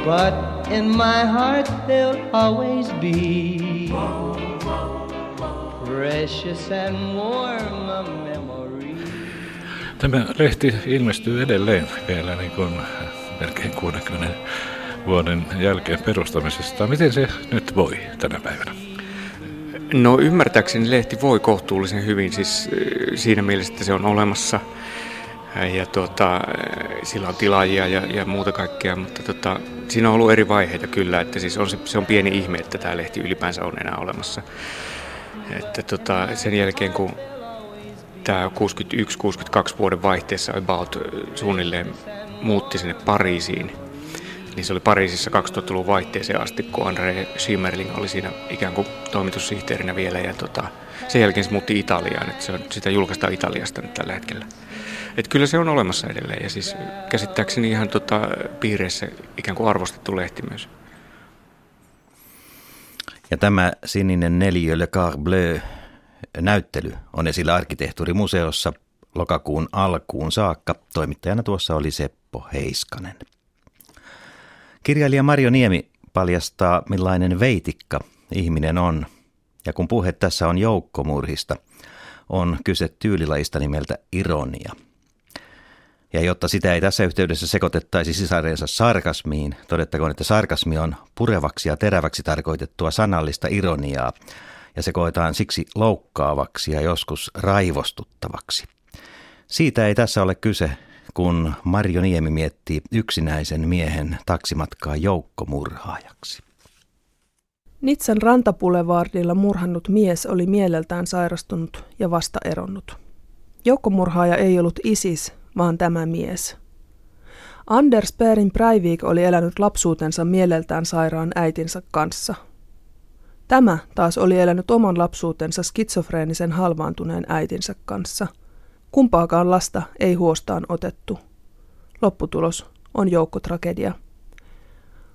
But in my heart there'll always be precious and warm a memory. Tämä lehti ilmestyy edelleen vielä niin kuin melkein 60 vuoden jälkeen perustamisesta. Miten se nyt voi tänä päivänä? No ymmärtääkseni lehti voi kohtuullisen hyvin siis siinä mielessä, että se on olemassa ja tuota, sillä on tilaajia ja, ja muuta kaikkea, mutta tota, siinä on ollut eri vaiheita kyllä, että siis on se, se on pieni ihme, että tämä lehti ylipäänsä on enää olemassa. Että tota, sen jälkeen kun tämä 61-62 vuoden vaihteessa about suunnilleen muutti sinne Pariisiin, niin se oli Pariisissa 2000-luvun vaihteeseen asti, kun André Schimmerling oli siinä ikään kuin toimitussihteerinä vielä. Ja tota, sen jälkeen se muutti Italiaan, että se on, sitä julkaistaan Italiasta nyt tällä hetkellä. Et kyllä se on olemassa edelleen ja siis käsittääkseni ihan tota, piireissä ikään kuin arvostettu lehti myös. Ja tämä sininen neliö Le Car Bleu näyttely on esillä arkkitehtuurimuseossa lokakuun alkuun saakka. Toimittajana tuossa oli Seppo Heiskanen. Kirjailija Mario Niemi paljastaa, millainen veitikka ihminen on. Ja kun puhe tässä on joukkomurhista, on kyse tyylilajista nimeltä ironia. Ja jotta sitä ei tässä yhteydessä sekoitettaisi sisareensa sarkasmiin, todettakoon, että sarkasmi on purevaksi ja teräväksi tarkoitettua sanallista ironiaa, ja se koetaan siksi loukkaavaksi ja joskus raivostuttavaksi. Siitä ei tässä ole kyse, kun Marjo Niemi miettii yksinäisen miehen taksimatkaa joukkomurhaajaksi. Nitsan rantapulevardilla murhannut mies oli mieleltään sairastunut ja vasta eronnut. Joukkomurhaaja ei ollut ISIS, vaan tämä mies. Anders Perin Breivik oli elänyt lapsuutensa mieleltään sairaan äitinsä kanssa. Tämä taas oli elänyt oman lapsuutensa skitsofreenisen halvaantuneen äitinsä kanssa – Kumpaakaan lasta ei huostaan otettu. Lopputulos on joukkotragedia.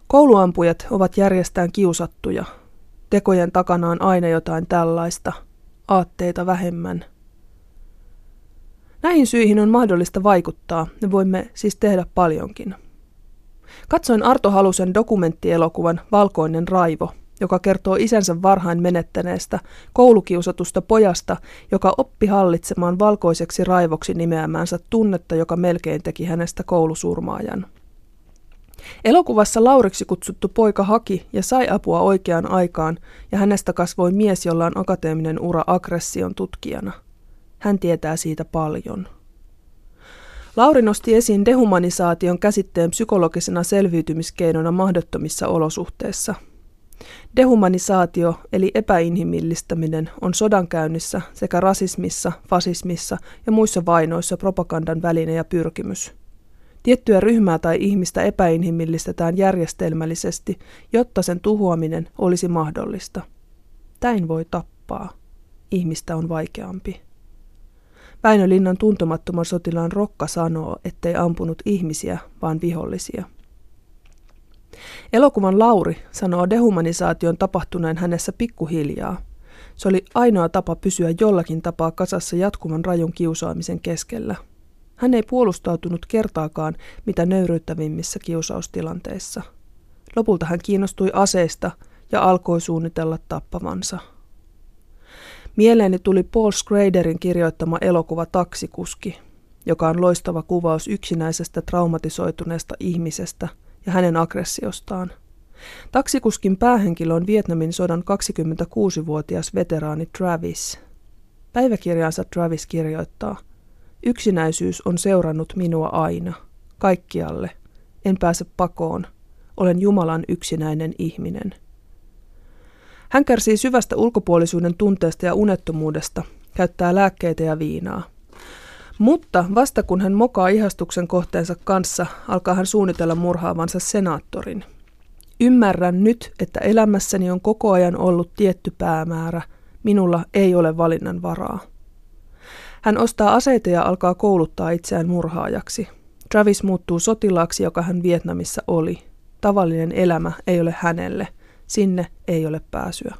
Kouluampujat ovat järjestään kiusattuja. Tekojen takana on aina jotain tällaista, aatteita vähemmän. Näihin syihin on mahdollista vaikuttaa, ja voimme siis tehdä paljonkin. Katsoin Arto Halusen dokumenttielokuvan Valkoinen raivo, joka kertoo isänsä varhain menettäneestä, koulukiusatusta pojasta, joka oppi hallitsemaan valkoiseksi raivoksi nimeämäänsä tunnetta, joka melkein teki hänestä koulusurmaajan. Elokuvassa Lauriksi kutsuttu poika haki ja sai apua oikeaan aikaan, ja hänestä kasvoi mies, jolla on akateeminen ura aggression tutkijana. Hän tietää siitä paljon. Lauri nosti esiin dehumanisaation käsitteen psykologisena selviytymiskeinona mahdottomissa olosuhteissa. Dehumanisaatio eli epäinhimillistäminen on sodankäynnissä sekä rasismissa, fasismissa ja muissa vainoissa propagandan väline ja pyrkimys. Tiettyä ryhmää tai ihmistä epäinhimillistetään järjestelmällisesti, jotta sen tuhoaminen olisi mahdollista. Täin voi tappaa. Ihmistä on vaikeampi. Väinö Linnan tuntemattoman sotilaan Rokka sanoo, ettei ampunut ihmisiä, vaan vihollisia. Elokuvan Lauri sanoo dehumanisaation tapahtuneen hänessä pikkuhiljaa. Se oli ainoa tapa pysyä jollakin tapaa kasassa jatkuvan rajun kiusaamisen keskellä. Hän ei puolustautunut kertaakaan mitä nöyryyttävimmissä kiusaustilanteissa. Lopulta hän kiinnostui aseista ja alkoi suunnitella tappavansa. Mieleeni tuli Paul Schraderin kirjoittama elokuva Taksikuski, joka on loistava kuvaus yksinäisestä traumatisoituneesta ihmisestä ja hänen aggressiostaan. Taksikuskin päähenkilö on Vietnamin sodan 26-vuotias veteraani Travis. Päiväkirjansa Travis kirjoittaa, Yksinäisyys on seurannut minua aina, kaikkialle. En pääse pakoon. Olen Jumalan yksinäinen ihminen. Hän kärsii syvästä ulkopuolisuuden tunteesta ja unettomuudesta, käyttää lääkkeitä ja viinaa. Mutta vasta kun hän mokaa ihastuksen kohteensa kanssa, alkaa hän suunnitella murhaavansa senaattorin. Ymmärrän nyt, että elämässäni on koko ajan ollut tietty päämäärä. Minulla ei ole valinnan varaa. Hän ostaa aseita ja alkaa kouluttaa itseään murhaajaksi. Travis muuttuu sotilaaksi, joka hän Vietnamissa oli. Tavallinen elämä ei ole hänelle – Sinne ei ole pääsyä.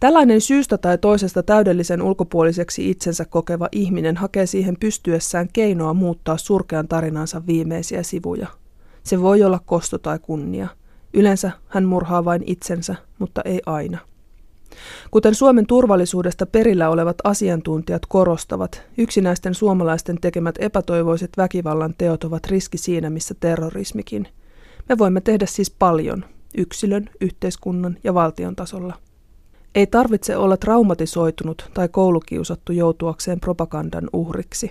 Tällainen syystä tai toisesta täydellisen ulkopuoliseksi itsensä kokeva ihminen hakee siihen pystyessään keinoa muuttaa surkean tarinansa viimeisiä sivuja. Se voi olla kosto tai kunnia. Yleensä hän murhaa vain itsensä, mutta ei aina. Kuten Suomen turvallisuudesta perillä olevat asiantuntijat korostavat, yksinäisten suomalaisten tekemät epätoivoiset väkivallan teot ovat riski siinä, missä terrorismikin. Me voimme tehdä siis paljon, yksilön, yhteiskunnan ja valtion tasolla. Ei tarvitse olla traumatisoitunut tai koulukiusattu joutuakseen propagandan uhriksi.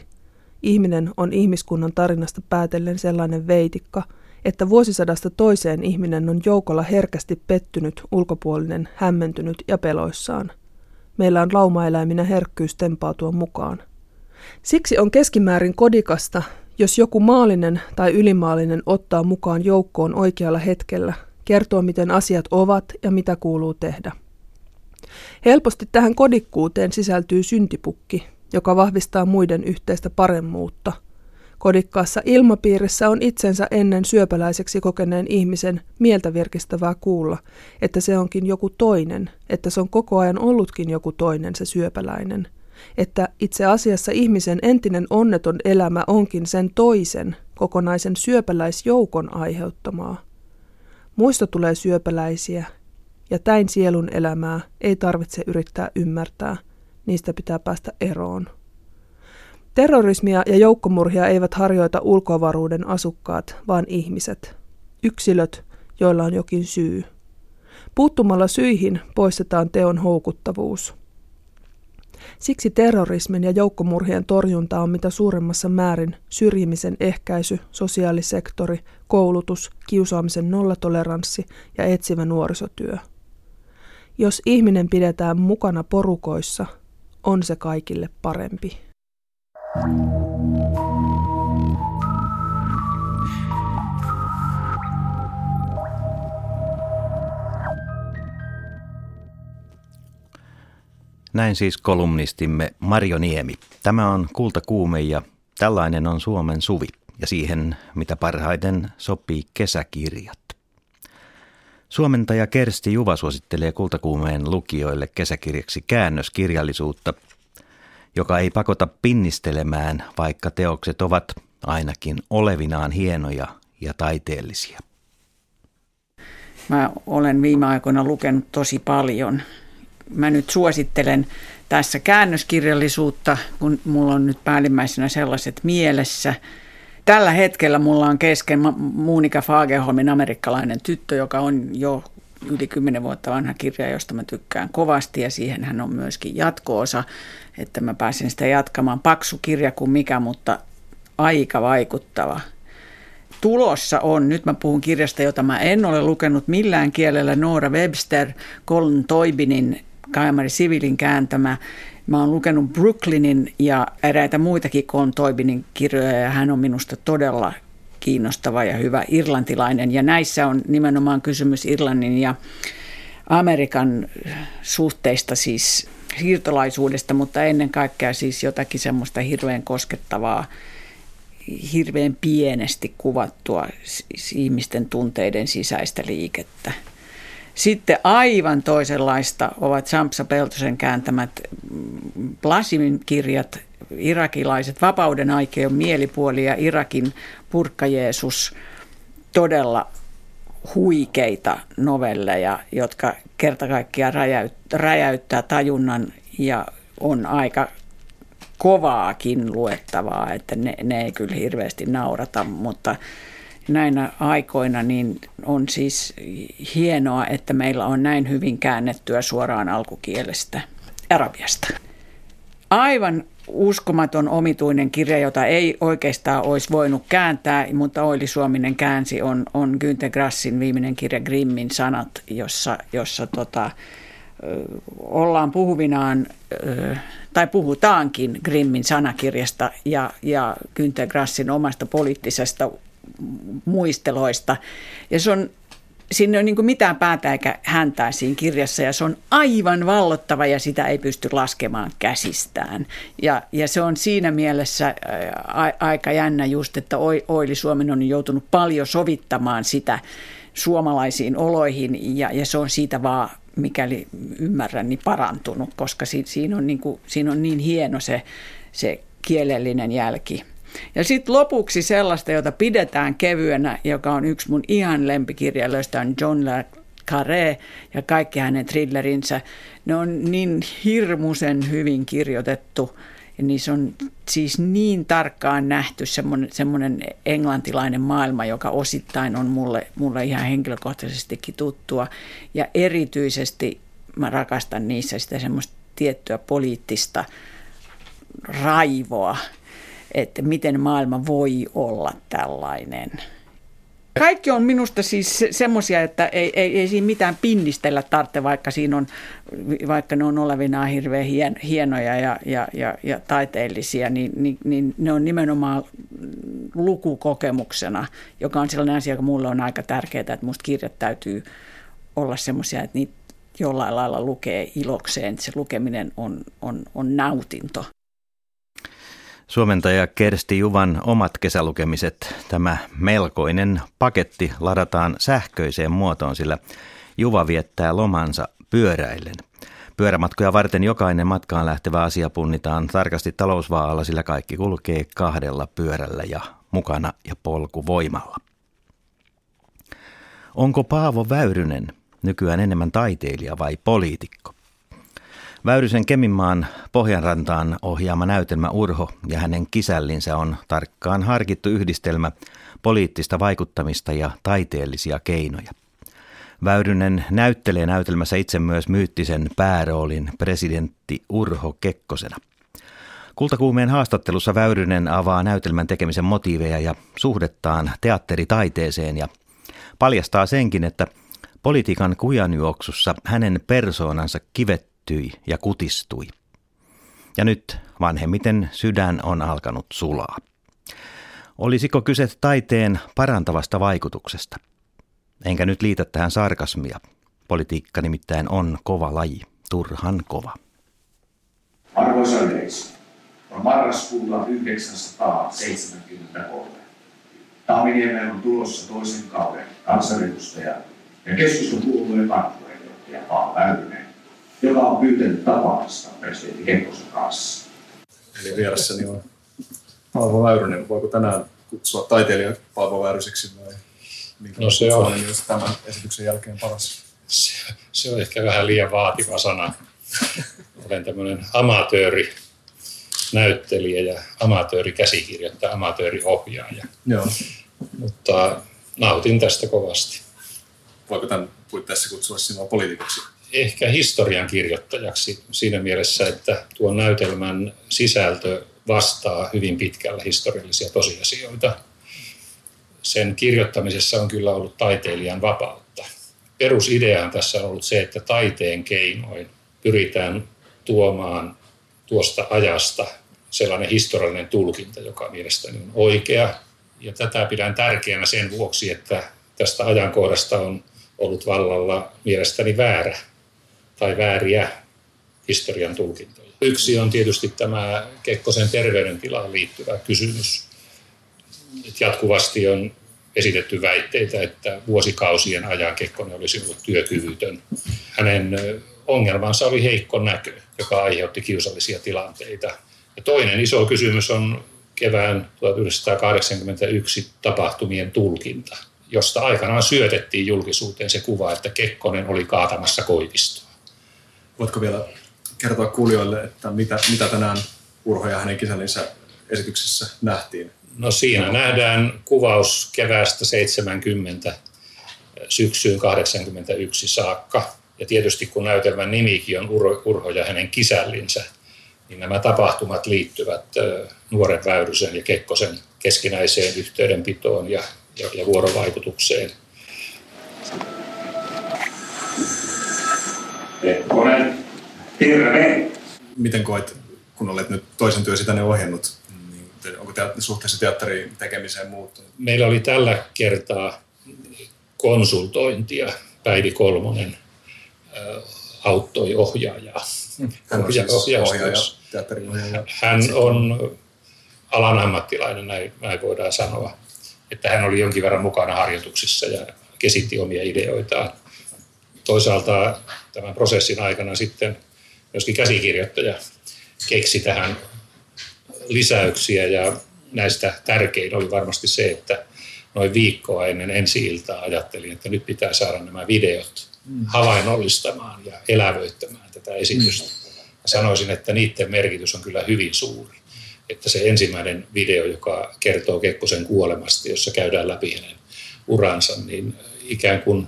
Ihminen on ihmiskunnan tarinasta päätellen sellainen veitikka, että vuosisadasta toiseen ihminen on joukolla herkästi pettynyt, ulkopuolinen, hämmentynyt ja peloissaan. Meillä on laumaeläiminä herkkyys tempautua mukaan. Siksi on keskimäärin kodikasta, jos joku maallinen tai ylimaallinen ottaa mukaan joukkoon oikealla hetkellä kertoo miten asiat ovat ja mitä kuuluu tehdä. Helposti tähän kodikkuuteen sisältyy syntipukki, joka vahvistaa muiden yhteistä paremmuutta. Kodikkaassa ilmapiirissä on itsensä ennen syöpäläiseksi kokeneen ihmisen mieltä virkistävää kuulla, että se onkin joku toinen, että se on koko ajan ollutkin joku toinen se syöpäläinen, että itse asiassa ihmisen entinen onneton elämä onkin sen toisen, kokonaisen syöpäläisjoukon aiheuttamaa. Muista tulee syöpäläisiä, ja täin sielun elämää ei tarvitse yrittää ymmärtää, niistä pitää päästä eroon. Terrorismia ja joukkomurhia eivät harjoita ulkoavaruuden asukkaat, vaan ihmiset, yksilöt, joilla on jokin syy. Puuttumalla syihin poistetaan teon houkuttavuus. Siksi terrorismin ja joukkomurhien torjunta on mitä suuremmassa määrin syrjimisen ehkäisy, sosiaalisektori, koulutus, kiusaamisen nollatoleranssi ja etsivä nuorisotyö. Jos ihminen pidetään mukana porukoissa, on se kaikille parempi. Näin siis kolumnistimme Marjo Niemi. Tämä on Kultakuume ja tällainen on Suomen suvi ja siihen, mitä parhaiten sopii kesäkirjat. Suomentaja Kersti Juva suosittelee Kultakuumeen lukijoille kesäkirjaksi käännöskirjallisuutta, joka ei pakota pinnistelemään, vaikka teokset ovat ainakin olevinaan hienoja ja taiteellisia. mä olen viime aikoina lukenut tosi paljon. Mä nyt suosittelen tässä käännöskirjallisuutta, kun mulla on nyt päällimmäisenä sellaiset mielessä. Tällä hetkellä mulla on kesken Muunika Fagerholmin amerikkalainen tyttö, joka on jo yli kymmenen vuotta vanha kirja, josta mä tykkään kovasti ja siihen hän on myöskin jatkoosa, että mä pääsen sitä jatkamaan. Paksu kirja kuin mikä, mutta aika vaikuttava. Tulossa on, nyt mä puhun kirjasta, jota mä en ole lukenut millään kielellä, Noora Webster, Colin Toibinin Kaimari Sivilin kääntämä. Mä oon lukenut Brooklynin ja eräitä muitakin Colin Toibinin kirjoja ja hän on minusta todella kiinnostava ja hyvä irlantilainen. Ja näissä on nimenomaan kysymys Irlannin ja Amerikan suhteista siis siirtolaisuudesta, mutta ennen kaikkea siis jotakin semmoista hirveän koskettavaa, hirveän pienesti kuvattua siis ihmisten tunteiden sisäistä liikettä. Sitten aivan toisenlaista ovat Sampsa Peltosen kääntämät Blasimin kirjat, irakilaiset vapauden aikeon mielipuoli ja Irakin purkka Jeesus, todella huikeita novelleja, jotka kerta kaikkiaan räjäyttää tajunnan ja on aika kovaakin luettavaa, että ne, ne ei kyllä hirveästi naurata, mutta näinä aikoina niin on siis hienoa, että meillä on näin hyvin käännettyä suoraan alkukielestä arabiasta. Aivan uskomaton omituinen kirja, jota ei oikeastaan olisi voinut kääntää, mutta Oili Suominen käänsi, on, on Günther Grassin viimeinen kirja Grimmin sanat, jossa, jossa tota, ollaan puhuvinaan, tai puhutaankin Grimmin sanakirjasta ja, ja Günther Grassin omasta poliittisesta muisteloista. Ja se on siinä ei ole niin mitään päätä eikä häntää siinä kirjassa ja se on aivan vallottava ja sitä ei pysty laskemaan käsistään. Ja, ja se on siinä mielessä ä, aika jännä just, että Oili Suomen on joutunut paljon sovittamaan sitä suomalaisiin oloihin ja, ja se on siitä vaan mikäli ymmärrän, niin parantunut, koska si, siinä, on niin kuin, siinä on niin hieno se, se kielellinen jälki. Ja sitten lopuksi sellaista, jota pidetään kevyenä, joka on yksi mun ihan lempikirjailijoista, on John Le Carré ja kaikki hänen thrillerinsä. Ne on niin hirmuisen hyvin kirjoitettu ja niissä on siis niin tarkkaan nähty semmoinen, semmoinen englantilainen maailma, joka osittain on mulle, mulle ihan henkilökohtaisestikin tuttua. Ja erityisesti mä rakastan niissä sitä semmoista tiettyä poliittista raivoa, että miten maailma voi olla tällainen. Kaikki on minusta siis semmoisia, että ei, ei, ei siinä mitään pinnistellä tarvitse, vaikka, siinä on, vaikka ne on olevinaan hirveän hien, hienoja ja, ja, ja, ja taiteellisia, niin, niin, niin ne on nimenomaan lukukokemuksena, joka on sellainen asia, joka mulle on aika tärkeää, että musta kirjat täytyy olla semmoisia, että niitä jollain lailla lukee ilokseen, että se lukeminen on, on, on nautinto. Suomentaja Kersti Juvan omat kesälukemiset, tämä melkoinen paketti ladataan sähköiseen muotoon, sillä Juva viettää lomansa pyöräillen. Pyörämatkoja varten jokainen matkaan lähtevä asia punnitaan tarkasti talousvaalla, sillä kaikki kulkee kahdella pyörällä ja mukana ja polkuvoimalla. Onko Paavo Väyrynen nykyään enemmän taiteilija vai poliitikko? Väyrysen Keminmaan Pohjanrantaan ohjaama näytelmä Urho ja hänen kisällinsä on tarkkaan harkittu yhdistelmä poliittista vaikuttamista ja taiteellisia keinoja. Väyrynen näyttelee näytelmässä itse myös myyttisen pääroolin presidentti Urho Kekkosena. Kultakuumeen haastattelussa Väyrynen avaa näytelmän tekemisen motiiveja ja suhdettaan teatteritaiteeseen ja paljastaa senkin, että politiikan kujanjuoksussa hänen persoonansa kivet kiihtyi ja kutistui. Ja nyt vanhemmiten sydän on alkanut sulaa. Olisiko kyse taiteen parantavasta vaikutuksesta? Enkä nyt liitä tähän sarkasmia. Politiikka nimittäin on kova laji, turhan kova. Arvoisa yleisö, on marraskuuta 1973. Taaminiemen on tulossa toisen kauden kansanedustaja ja keskustapuolueen varapuheenjohtaja Paavo Väyrynen joka on pyytänyt tapaamista presidentti Kekkosen kanssa. Eli vieressäni on Paavo Väyrynen. Voiko tänään kutsua taiteilijan Paavo Väyryseksi vai? no se on. Jos tämän esityksen jälkeen paras? Se, se on ehkä vähän liian vaativa sana. Olen tämmöinen amatööri näyttelijä ja amatöörikäsikirjoittaja, amatööriohjaaja. Joo. Mutta nautin tästä kovasti. Voiko tämän puitteissa kutsua sinua poliitikoksi? Ehkä historian kirjoittajaksi siinä mielessä, että tuon näytelmän sisältö vastaa hyvin pitkällä historiallisia tosiasioita. Sen kirjoittamisessa on kyllä ollut taiteilijan vapautta. Perusideahan tässä on ollut se, että taiteen keinoin pyritään tuomaan tuosta ajasta sellainen historiallinen tulkinta, joka mielestäni on oikea. Ja tätä pidän tärkeänä sen vuoksi, että tästä ajankohdasta on ollut vallalla mielestäni väärä tai vääriä historian tulkintoja. Yksi on tietysti tämä Kekkosen terveydentilaan liittyvä kysymys. Jatkuvasti on esitetty väitteitä, että vuosikausien ajan Kekkonen olisi ollut työkyvytön. Hänen ongelmansa oli heikko näkö, joka aiheutti kiusallisia tilanteita. Ja toinen iso kysymys on kevään 1981 tapahtumien tulkinta, josta aikanaan syötettiin julkisuuteen se kuva, että Kekkonen oli kaatamassa Koivistoa. Voitko vielä kertoa kuulijoille, että mitä, mitä tänään Urho ja hänen kisällinsä esityksessä nähtiin? No siinä nähdään kuvaus keväästä 70 syksyyn 81 saakka. Ja tietysti kun näytelmän nimikin on Urho ja hänen kisällinsä, niin nämä tapahtumat liittyvät nuoren Väyrysen ja Kekkosen keskinäiseen yhteydenpitoon ja, ja, ja vuorovaikutukseen. Kekkonen, terve! Miten koet, kun olet nyt toisen työsi tänne ohjannut, niin onko te, suhteessa teatterin tekemiseen muuttunut? Meillä oli tällä kertaa konsultointia. Päivi Kolmonen auttoi ohjaajaa. Hän on siis ohjaaja, teatteriohjaaja. Hän on alan ammattilainen, näin, näin voidaan sanoa. Että hän oli jonkin verran mukana harjoituksissa ja kesitti omia ideoitaan. Toisaalta tämän prosessin aikana sitten myöskin käsikirjoittaja keksi tähän lisäyksiä ja näistä tärkein oli varmasti se, että noin viikkoa ennen ensi iltaa ajattelin, että nyt pitää saada nämä videot mm. havainnollistamaan ja elävöittämään tätä esitystä. Mm. Sanoisin, että niiden merkitys on kyllä hyvin suuri. Että se ensimmäinen video, joka kertoo Kekkosen kuolemasta, jossa käydään läpi hänen uransa, niin ikään kuin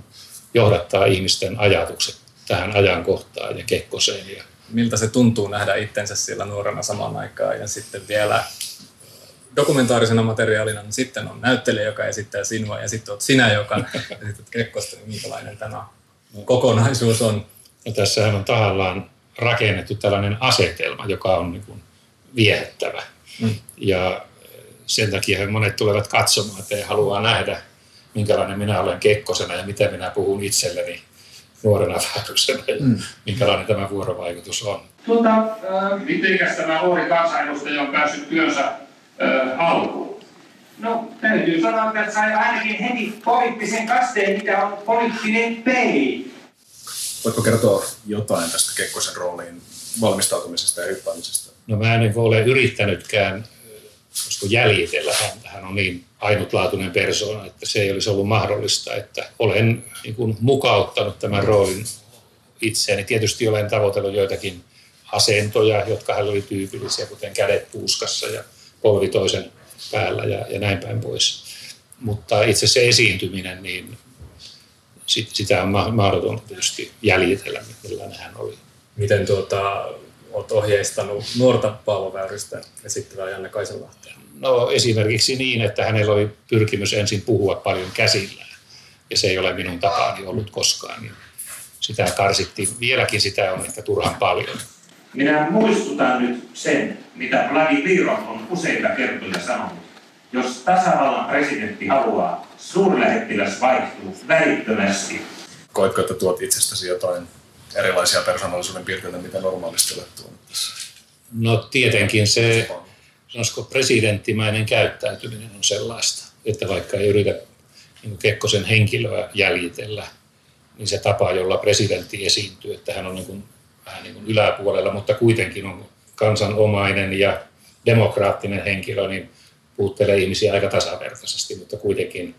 johdattaa ihmisten ajatukset tähän ajankohtaan ja Kekkoseen. Ja Miltä se tuntuu nähdä itsensä siellä nuorena samaan aikaan ja sitten vielä dokumentaarisena materiaalina, niin sitten on näyttelijä, joka esittää sinua ja sitten olet sinä, joka esität Kekkosta, niin minkälainen tämä kokonaisuus on? No, tässähän on tahallaan rakennettu tällainen asetelma, joka on niin kuin viehättävä. Mm. Ja sen takia monet tulevat katsomaan, että he haluaa nähdä, minkälainen minä olen Kekkosena ja mitä minä puhun itselleni nuorena vääryksenä ja mm. minkälainen tämä vuorovaikutus on. Tuota, äh, mitenkäs tämä nuori kansanedustaja on päässyt työnsä äh, alkuun? No, täytyy sanoa, että sai ainakin heti poliittisen kasteen, mitä on poliittinen pei. Voitko kertoa jotain tästä Kekkosen rooliin valmistautumisesta ja hyppäämisestä? No mä en ole yrittänytkään koska jäljitellä hän, hän on niin ainutlaatuinen persoona, että se ei olisi ollut mahdollista, että olen niin kuin, mukauttanut tämän roolin itseäni. Tietysti olen tavoitellut joitakin asentoja, jotka hän oli tyypillisiä, kuten kädet puuskassa ja polvi toisen päällä ja, ja näin päin pois. Mutta itse se esiintyminen, niin sit, sitä on mahdoton tietysti jäljitellä, millainen hän oli. Miten tuota, olet ohjeistanut nuorta Paavo Väyrystä esittävää Janne Kaisenlahtea? No esimerkiksi niin, että hänellä oli pyrkimys ensin puhua paljon käsillään. Ja se ei ole minun tapaani ollut koskaan. Niin sitä karsittiin. Vieläkin sitä on ehkä turhan paljon. Minä muistutan nyt sen, mitä Vladimir on useita kertoja sanonut. Jos tasavallan presidentti haluaa, suurlähettiläs vaihtuu välittömästi. Koetko, että tuot itsestäsi jotain erilaisia persoonallisuuden piirteitä, mitä normaalisti olet tuonut No tietenkin se, sanoisiko presidenttimäinen käyttäytyminen on sellaista, että vaikka ei yritä niin Kekkosen henkilöä jäljitellä, niin se tapa, jolla presidentti esiintyy, että hän on niin kuin, vähän niin kuin yläpuolella, mutta kuitenkin on kansanomainen ja demokraattinen henkilö, niin puuttelee ihmisiä aika tasavertaisesti, mutta kuitenkin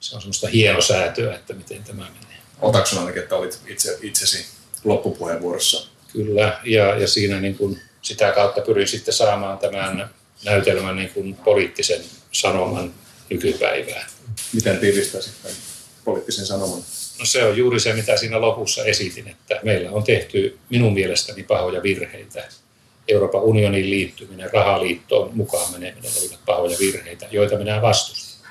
se on semmoista hienosäätöä, että miten tämä menee. Otaksun ainakin, että olit itse, itsesi loppupuheenvuorossa. Kyllä, ja, ja siinä niin kuin sitä kautta pyrin sitten saamaan tämän näytelmän niin kuin poliittisen sanoman nykypäivään. Miten tiivistäisit tämän poliittisen sanoman? No se on juuri se, mitä siinä lopussa esitin, että meillä on tehty minun mielestäni pahoja virheitä. Euroopan unionin liittyminen, rahaliittoon mukaan meneminen olivat pahoja virheitä, joita minä vastustin.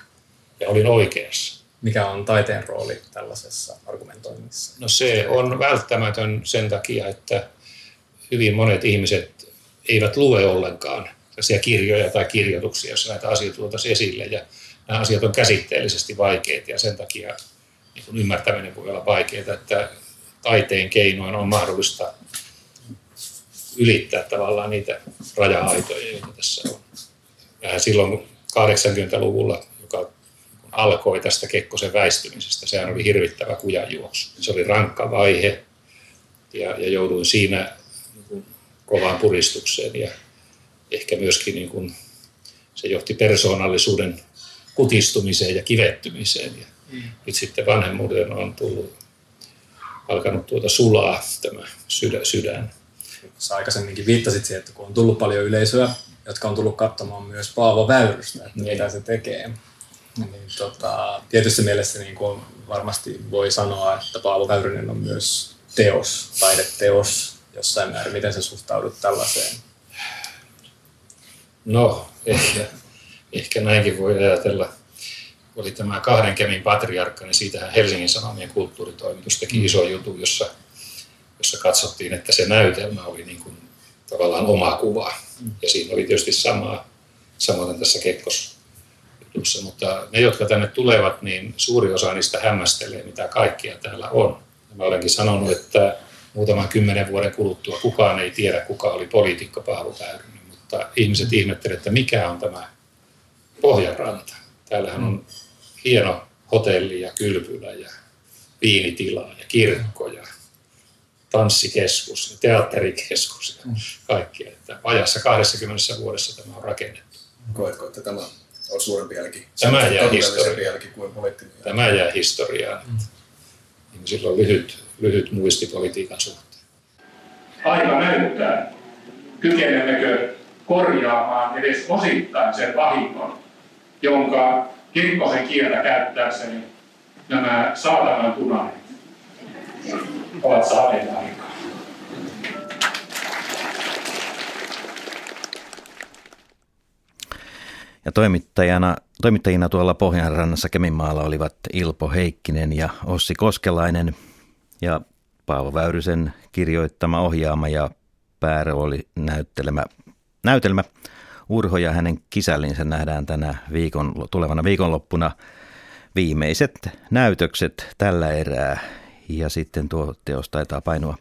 Ja olin oikeassa. Mikä on taiteen rooli tällaisessa argumentoinnissa? No se on välttämätön sen takia, että hyvin monet ihmiset eivät lue ollenkaan kirjoja tai kirjoituksia, joissa näitä asioita tuotaisiin esille. Ja nämä asiat on käsitteellisesti vaikeita ja sen takia niin kun ymmärtäminen voi olla vaikeaa, että taiteen keinoin on mahdollista ylittää tavallaan niitä raja-aitoja, joita tässä on. Ja silloin 80-luvulla, joka alkoi tästä Kekkosen väistymisestä, sehän oli hirvittävä kujanjuoksu. Se oli rankka vaihe ja, ja jouduin siinä niin kovaan puristukseen ja ehkä myöskin niin kuin, se johti persoonallisuuden kutistumiseen ja kivettymiseen. Ja mm. Nyt sitten vanhemmuuden on tullut, alkanut tuota sulaa tämä sydä, sydän. Sä aikaisemminkin viittasit siihen, että kun on tullut paljon yleisöä, jotka on tullut katsomaan myös Paavo Väyrystä, että mitä niin. se tekee. Niin, tota, tietysti mielessä niin kuin varmasti voi sanoa, että Paavo Väyrynen on myös teos, taideteos jossain määrin. Miten sä suhtaudut tällaiseen? No, ehkä, ehkä näinkin voi ajatella. Oli tämä kahden kemin patriarkka, niin siitähän Helsingin Sanomien kulttuuritoimitus teki mm. iso jutu, jossa, jossa katsottiin, että se näytelmä oli niin kuin tavallaan oma kuva. Mm. Ja siinä oli tietysti samaa, samoin tässä Kekkos jutussa. Mutta ne, jotka tänne tulevat, niin suuri osa niistä hämmästelee, mitä kaikkia täällä on. Mä olenkin sanonut, että muutaman kymmenen vuoden kuluttua kukaan ei tiedä, kuka oli poliitikko Paavo Väyrynen mutta ihmiset ihmettelevät, että mikä on tämä Pohjanranta. Täällähän on hieno hotelli ja kylpylä ja viinitila ja kirkko ja tanssikeskus ja teatterikeskus ja kaikki. Että ajassa 20 vuodessa tämä on rakennettu. Koetko, että tämä on suurempi jälki? Tämä jää historiaan. Jälki kuin Tämä jää historiaan. Mm. Ihmisillä on lyhyt, lyhyt muisti politiikan suhteen. Aika näyttää, kykenemmekö korjaamaan edes osittain sen vahingon, jonka Kekkosen kieltä käyttääkseni nämä saatanan tunarit ovat saaneet aikaan. Ja toimittajana, toimittajina tuolla Pohjanrannassa Keminmaalla olivat Ilpo Heikkinen ja Ossi Koskelainen ja Paavo Väyrysen kirjoittama, ohjaama ja päärooli näyttelemä näytelmä. Urho ja hänen kisällinsä nähdään tänä viikon, tulevana viikonloppuna viimeiset näytökset tällä erää ja sitten tuo teos taitaa painua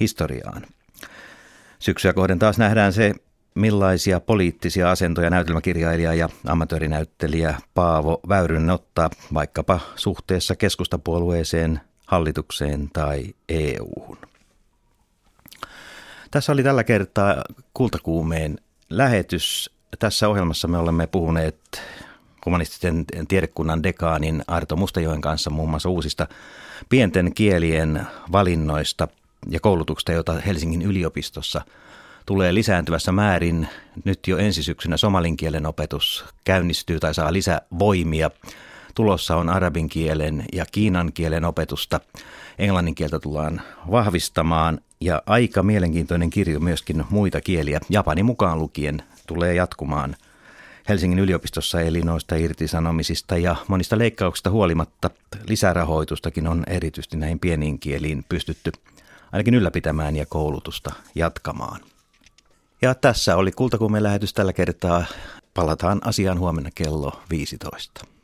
historiaan. Syksyä kohden taas nähdään se, millaisia poliittisia asentoja näytelmäkirjailija ja amatöörinäyttelijä Paavo Väyrynen ottaa vaikkapa suhteessa keskustapuolueeseen, hallitukseen tai EU:hun. Tässä oli tällä kertaa Kultakuumeen lähetys. Tässä ohjelmassa me olemme puhuneet humanistisen tiedekunnan dekaanin Arto Mustajoen kanssa muun muassa uusista pienten kielien valinnoista ja koulutuksesta, jota Helsingin yliopistossa tulee lisääntyvässä määrin. Nyt jo ensi syksynä somalin kielen opetus käynnistyy tai saa lisävoimia. Tulossa on arabin kielen ja kiinan kielen opetusta. Englannin kieltä tullaan vahvistamaan ja aika mielenkiintoinen kirjo myöskin muita kieliä, Japani mukaan lukien, tulee jatkumaan Helsingin yliopistossa eli noista irtisanomisista ja monista leikkauksista huolimatta lisärahoitustakin on erityisesti näihin pieniin kieliin pystytty ainakin ylläpitämään ja koulutusta jatkamaan. Ja tässä oli Kultakuumen lähetys tällä kertaa. Palataan asiaan huomenna kello 15.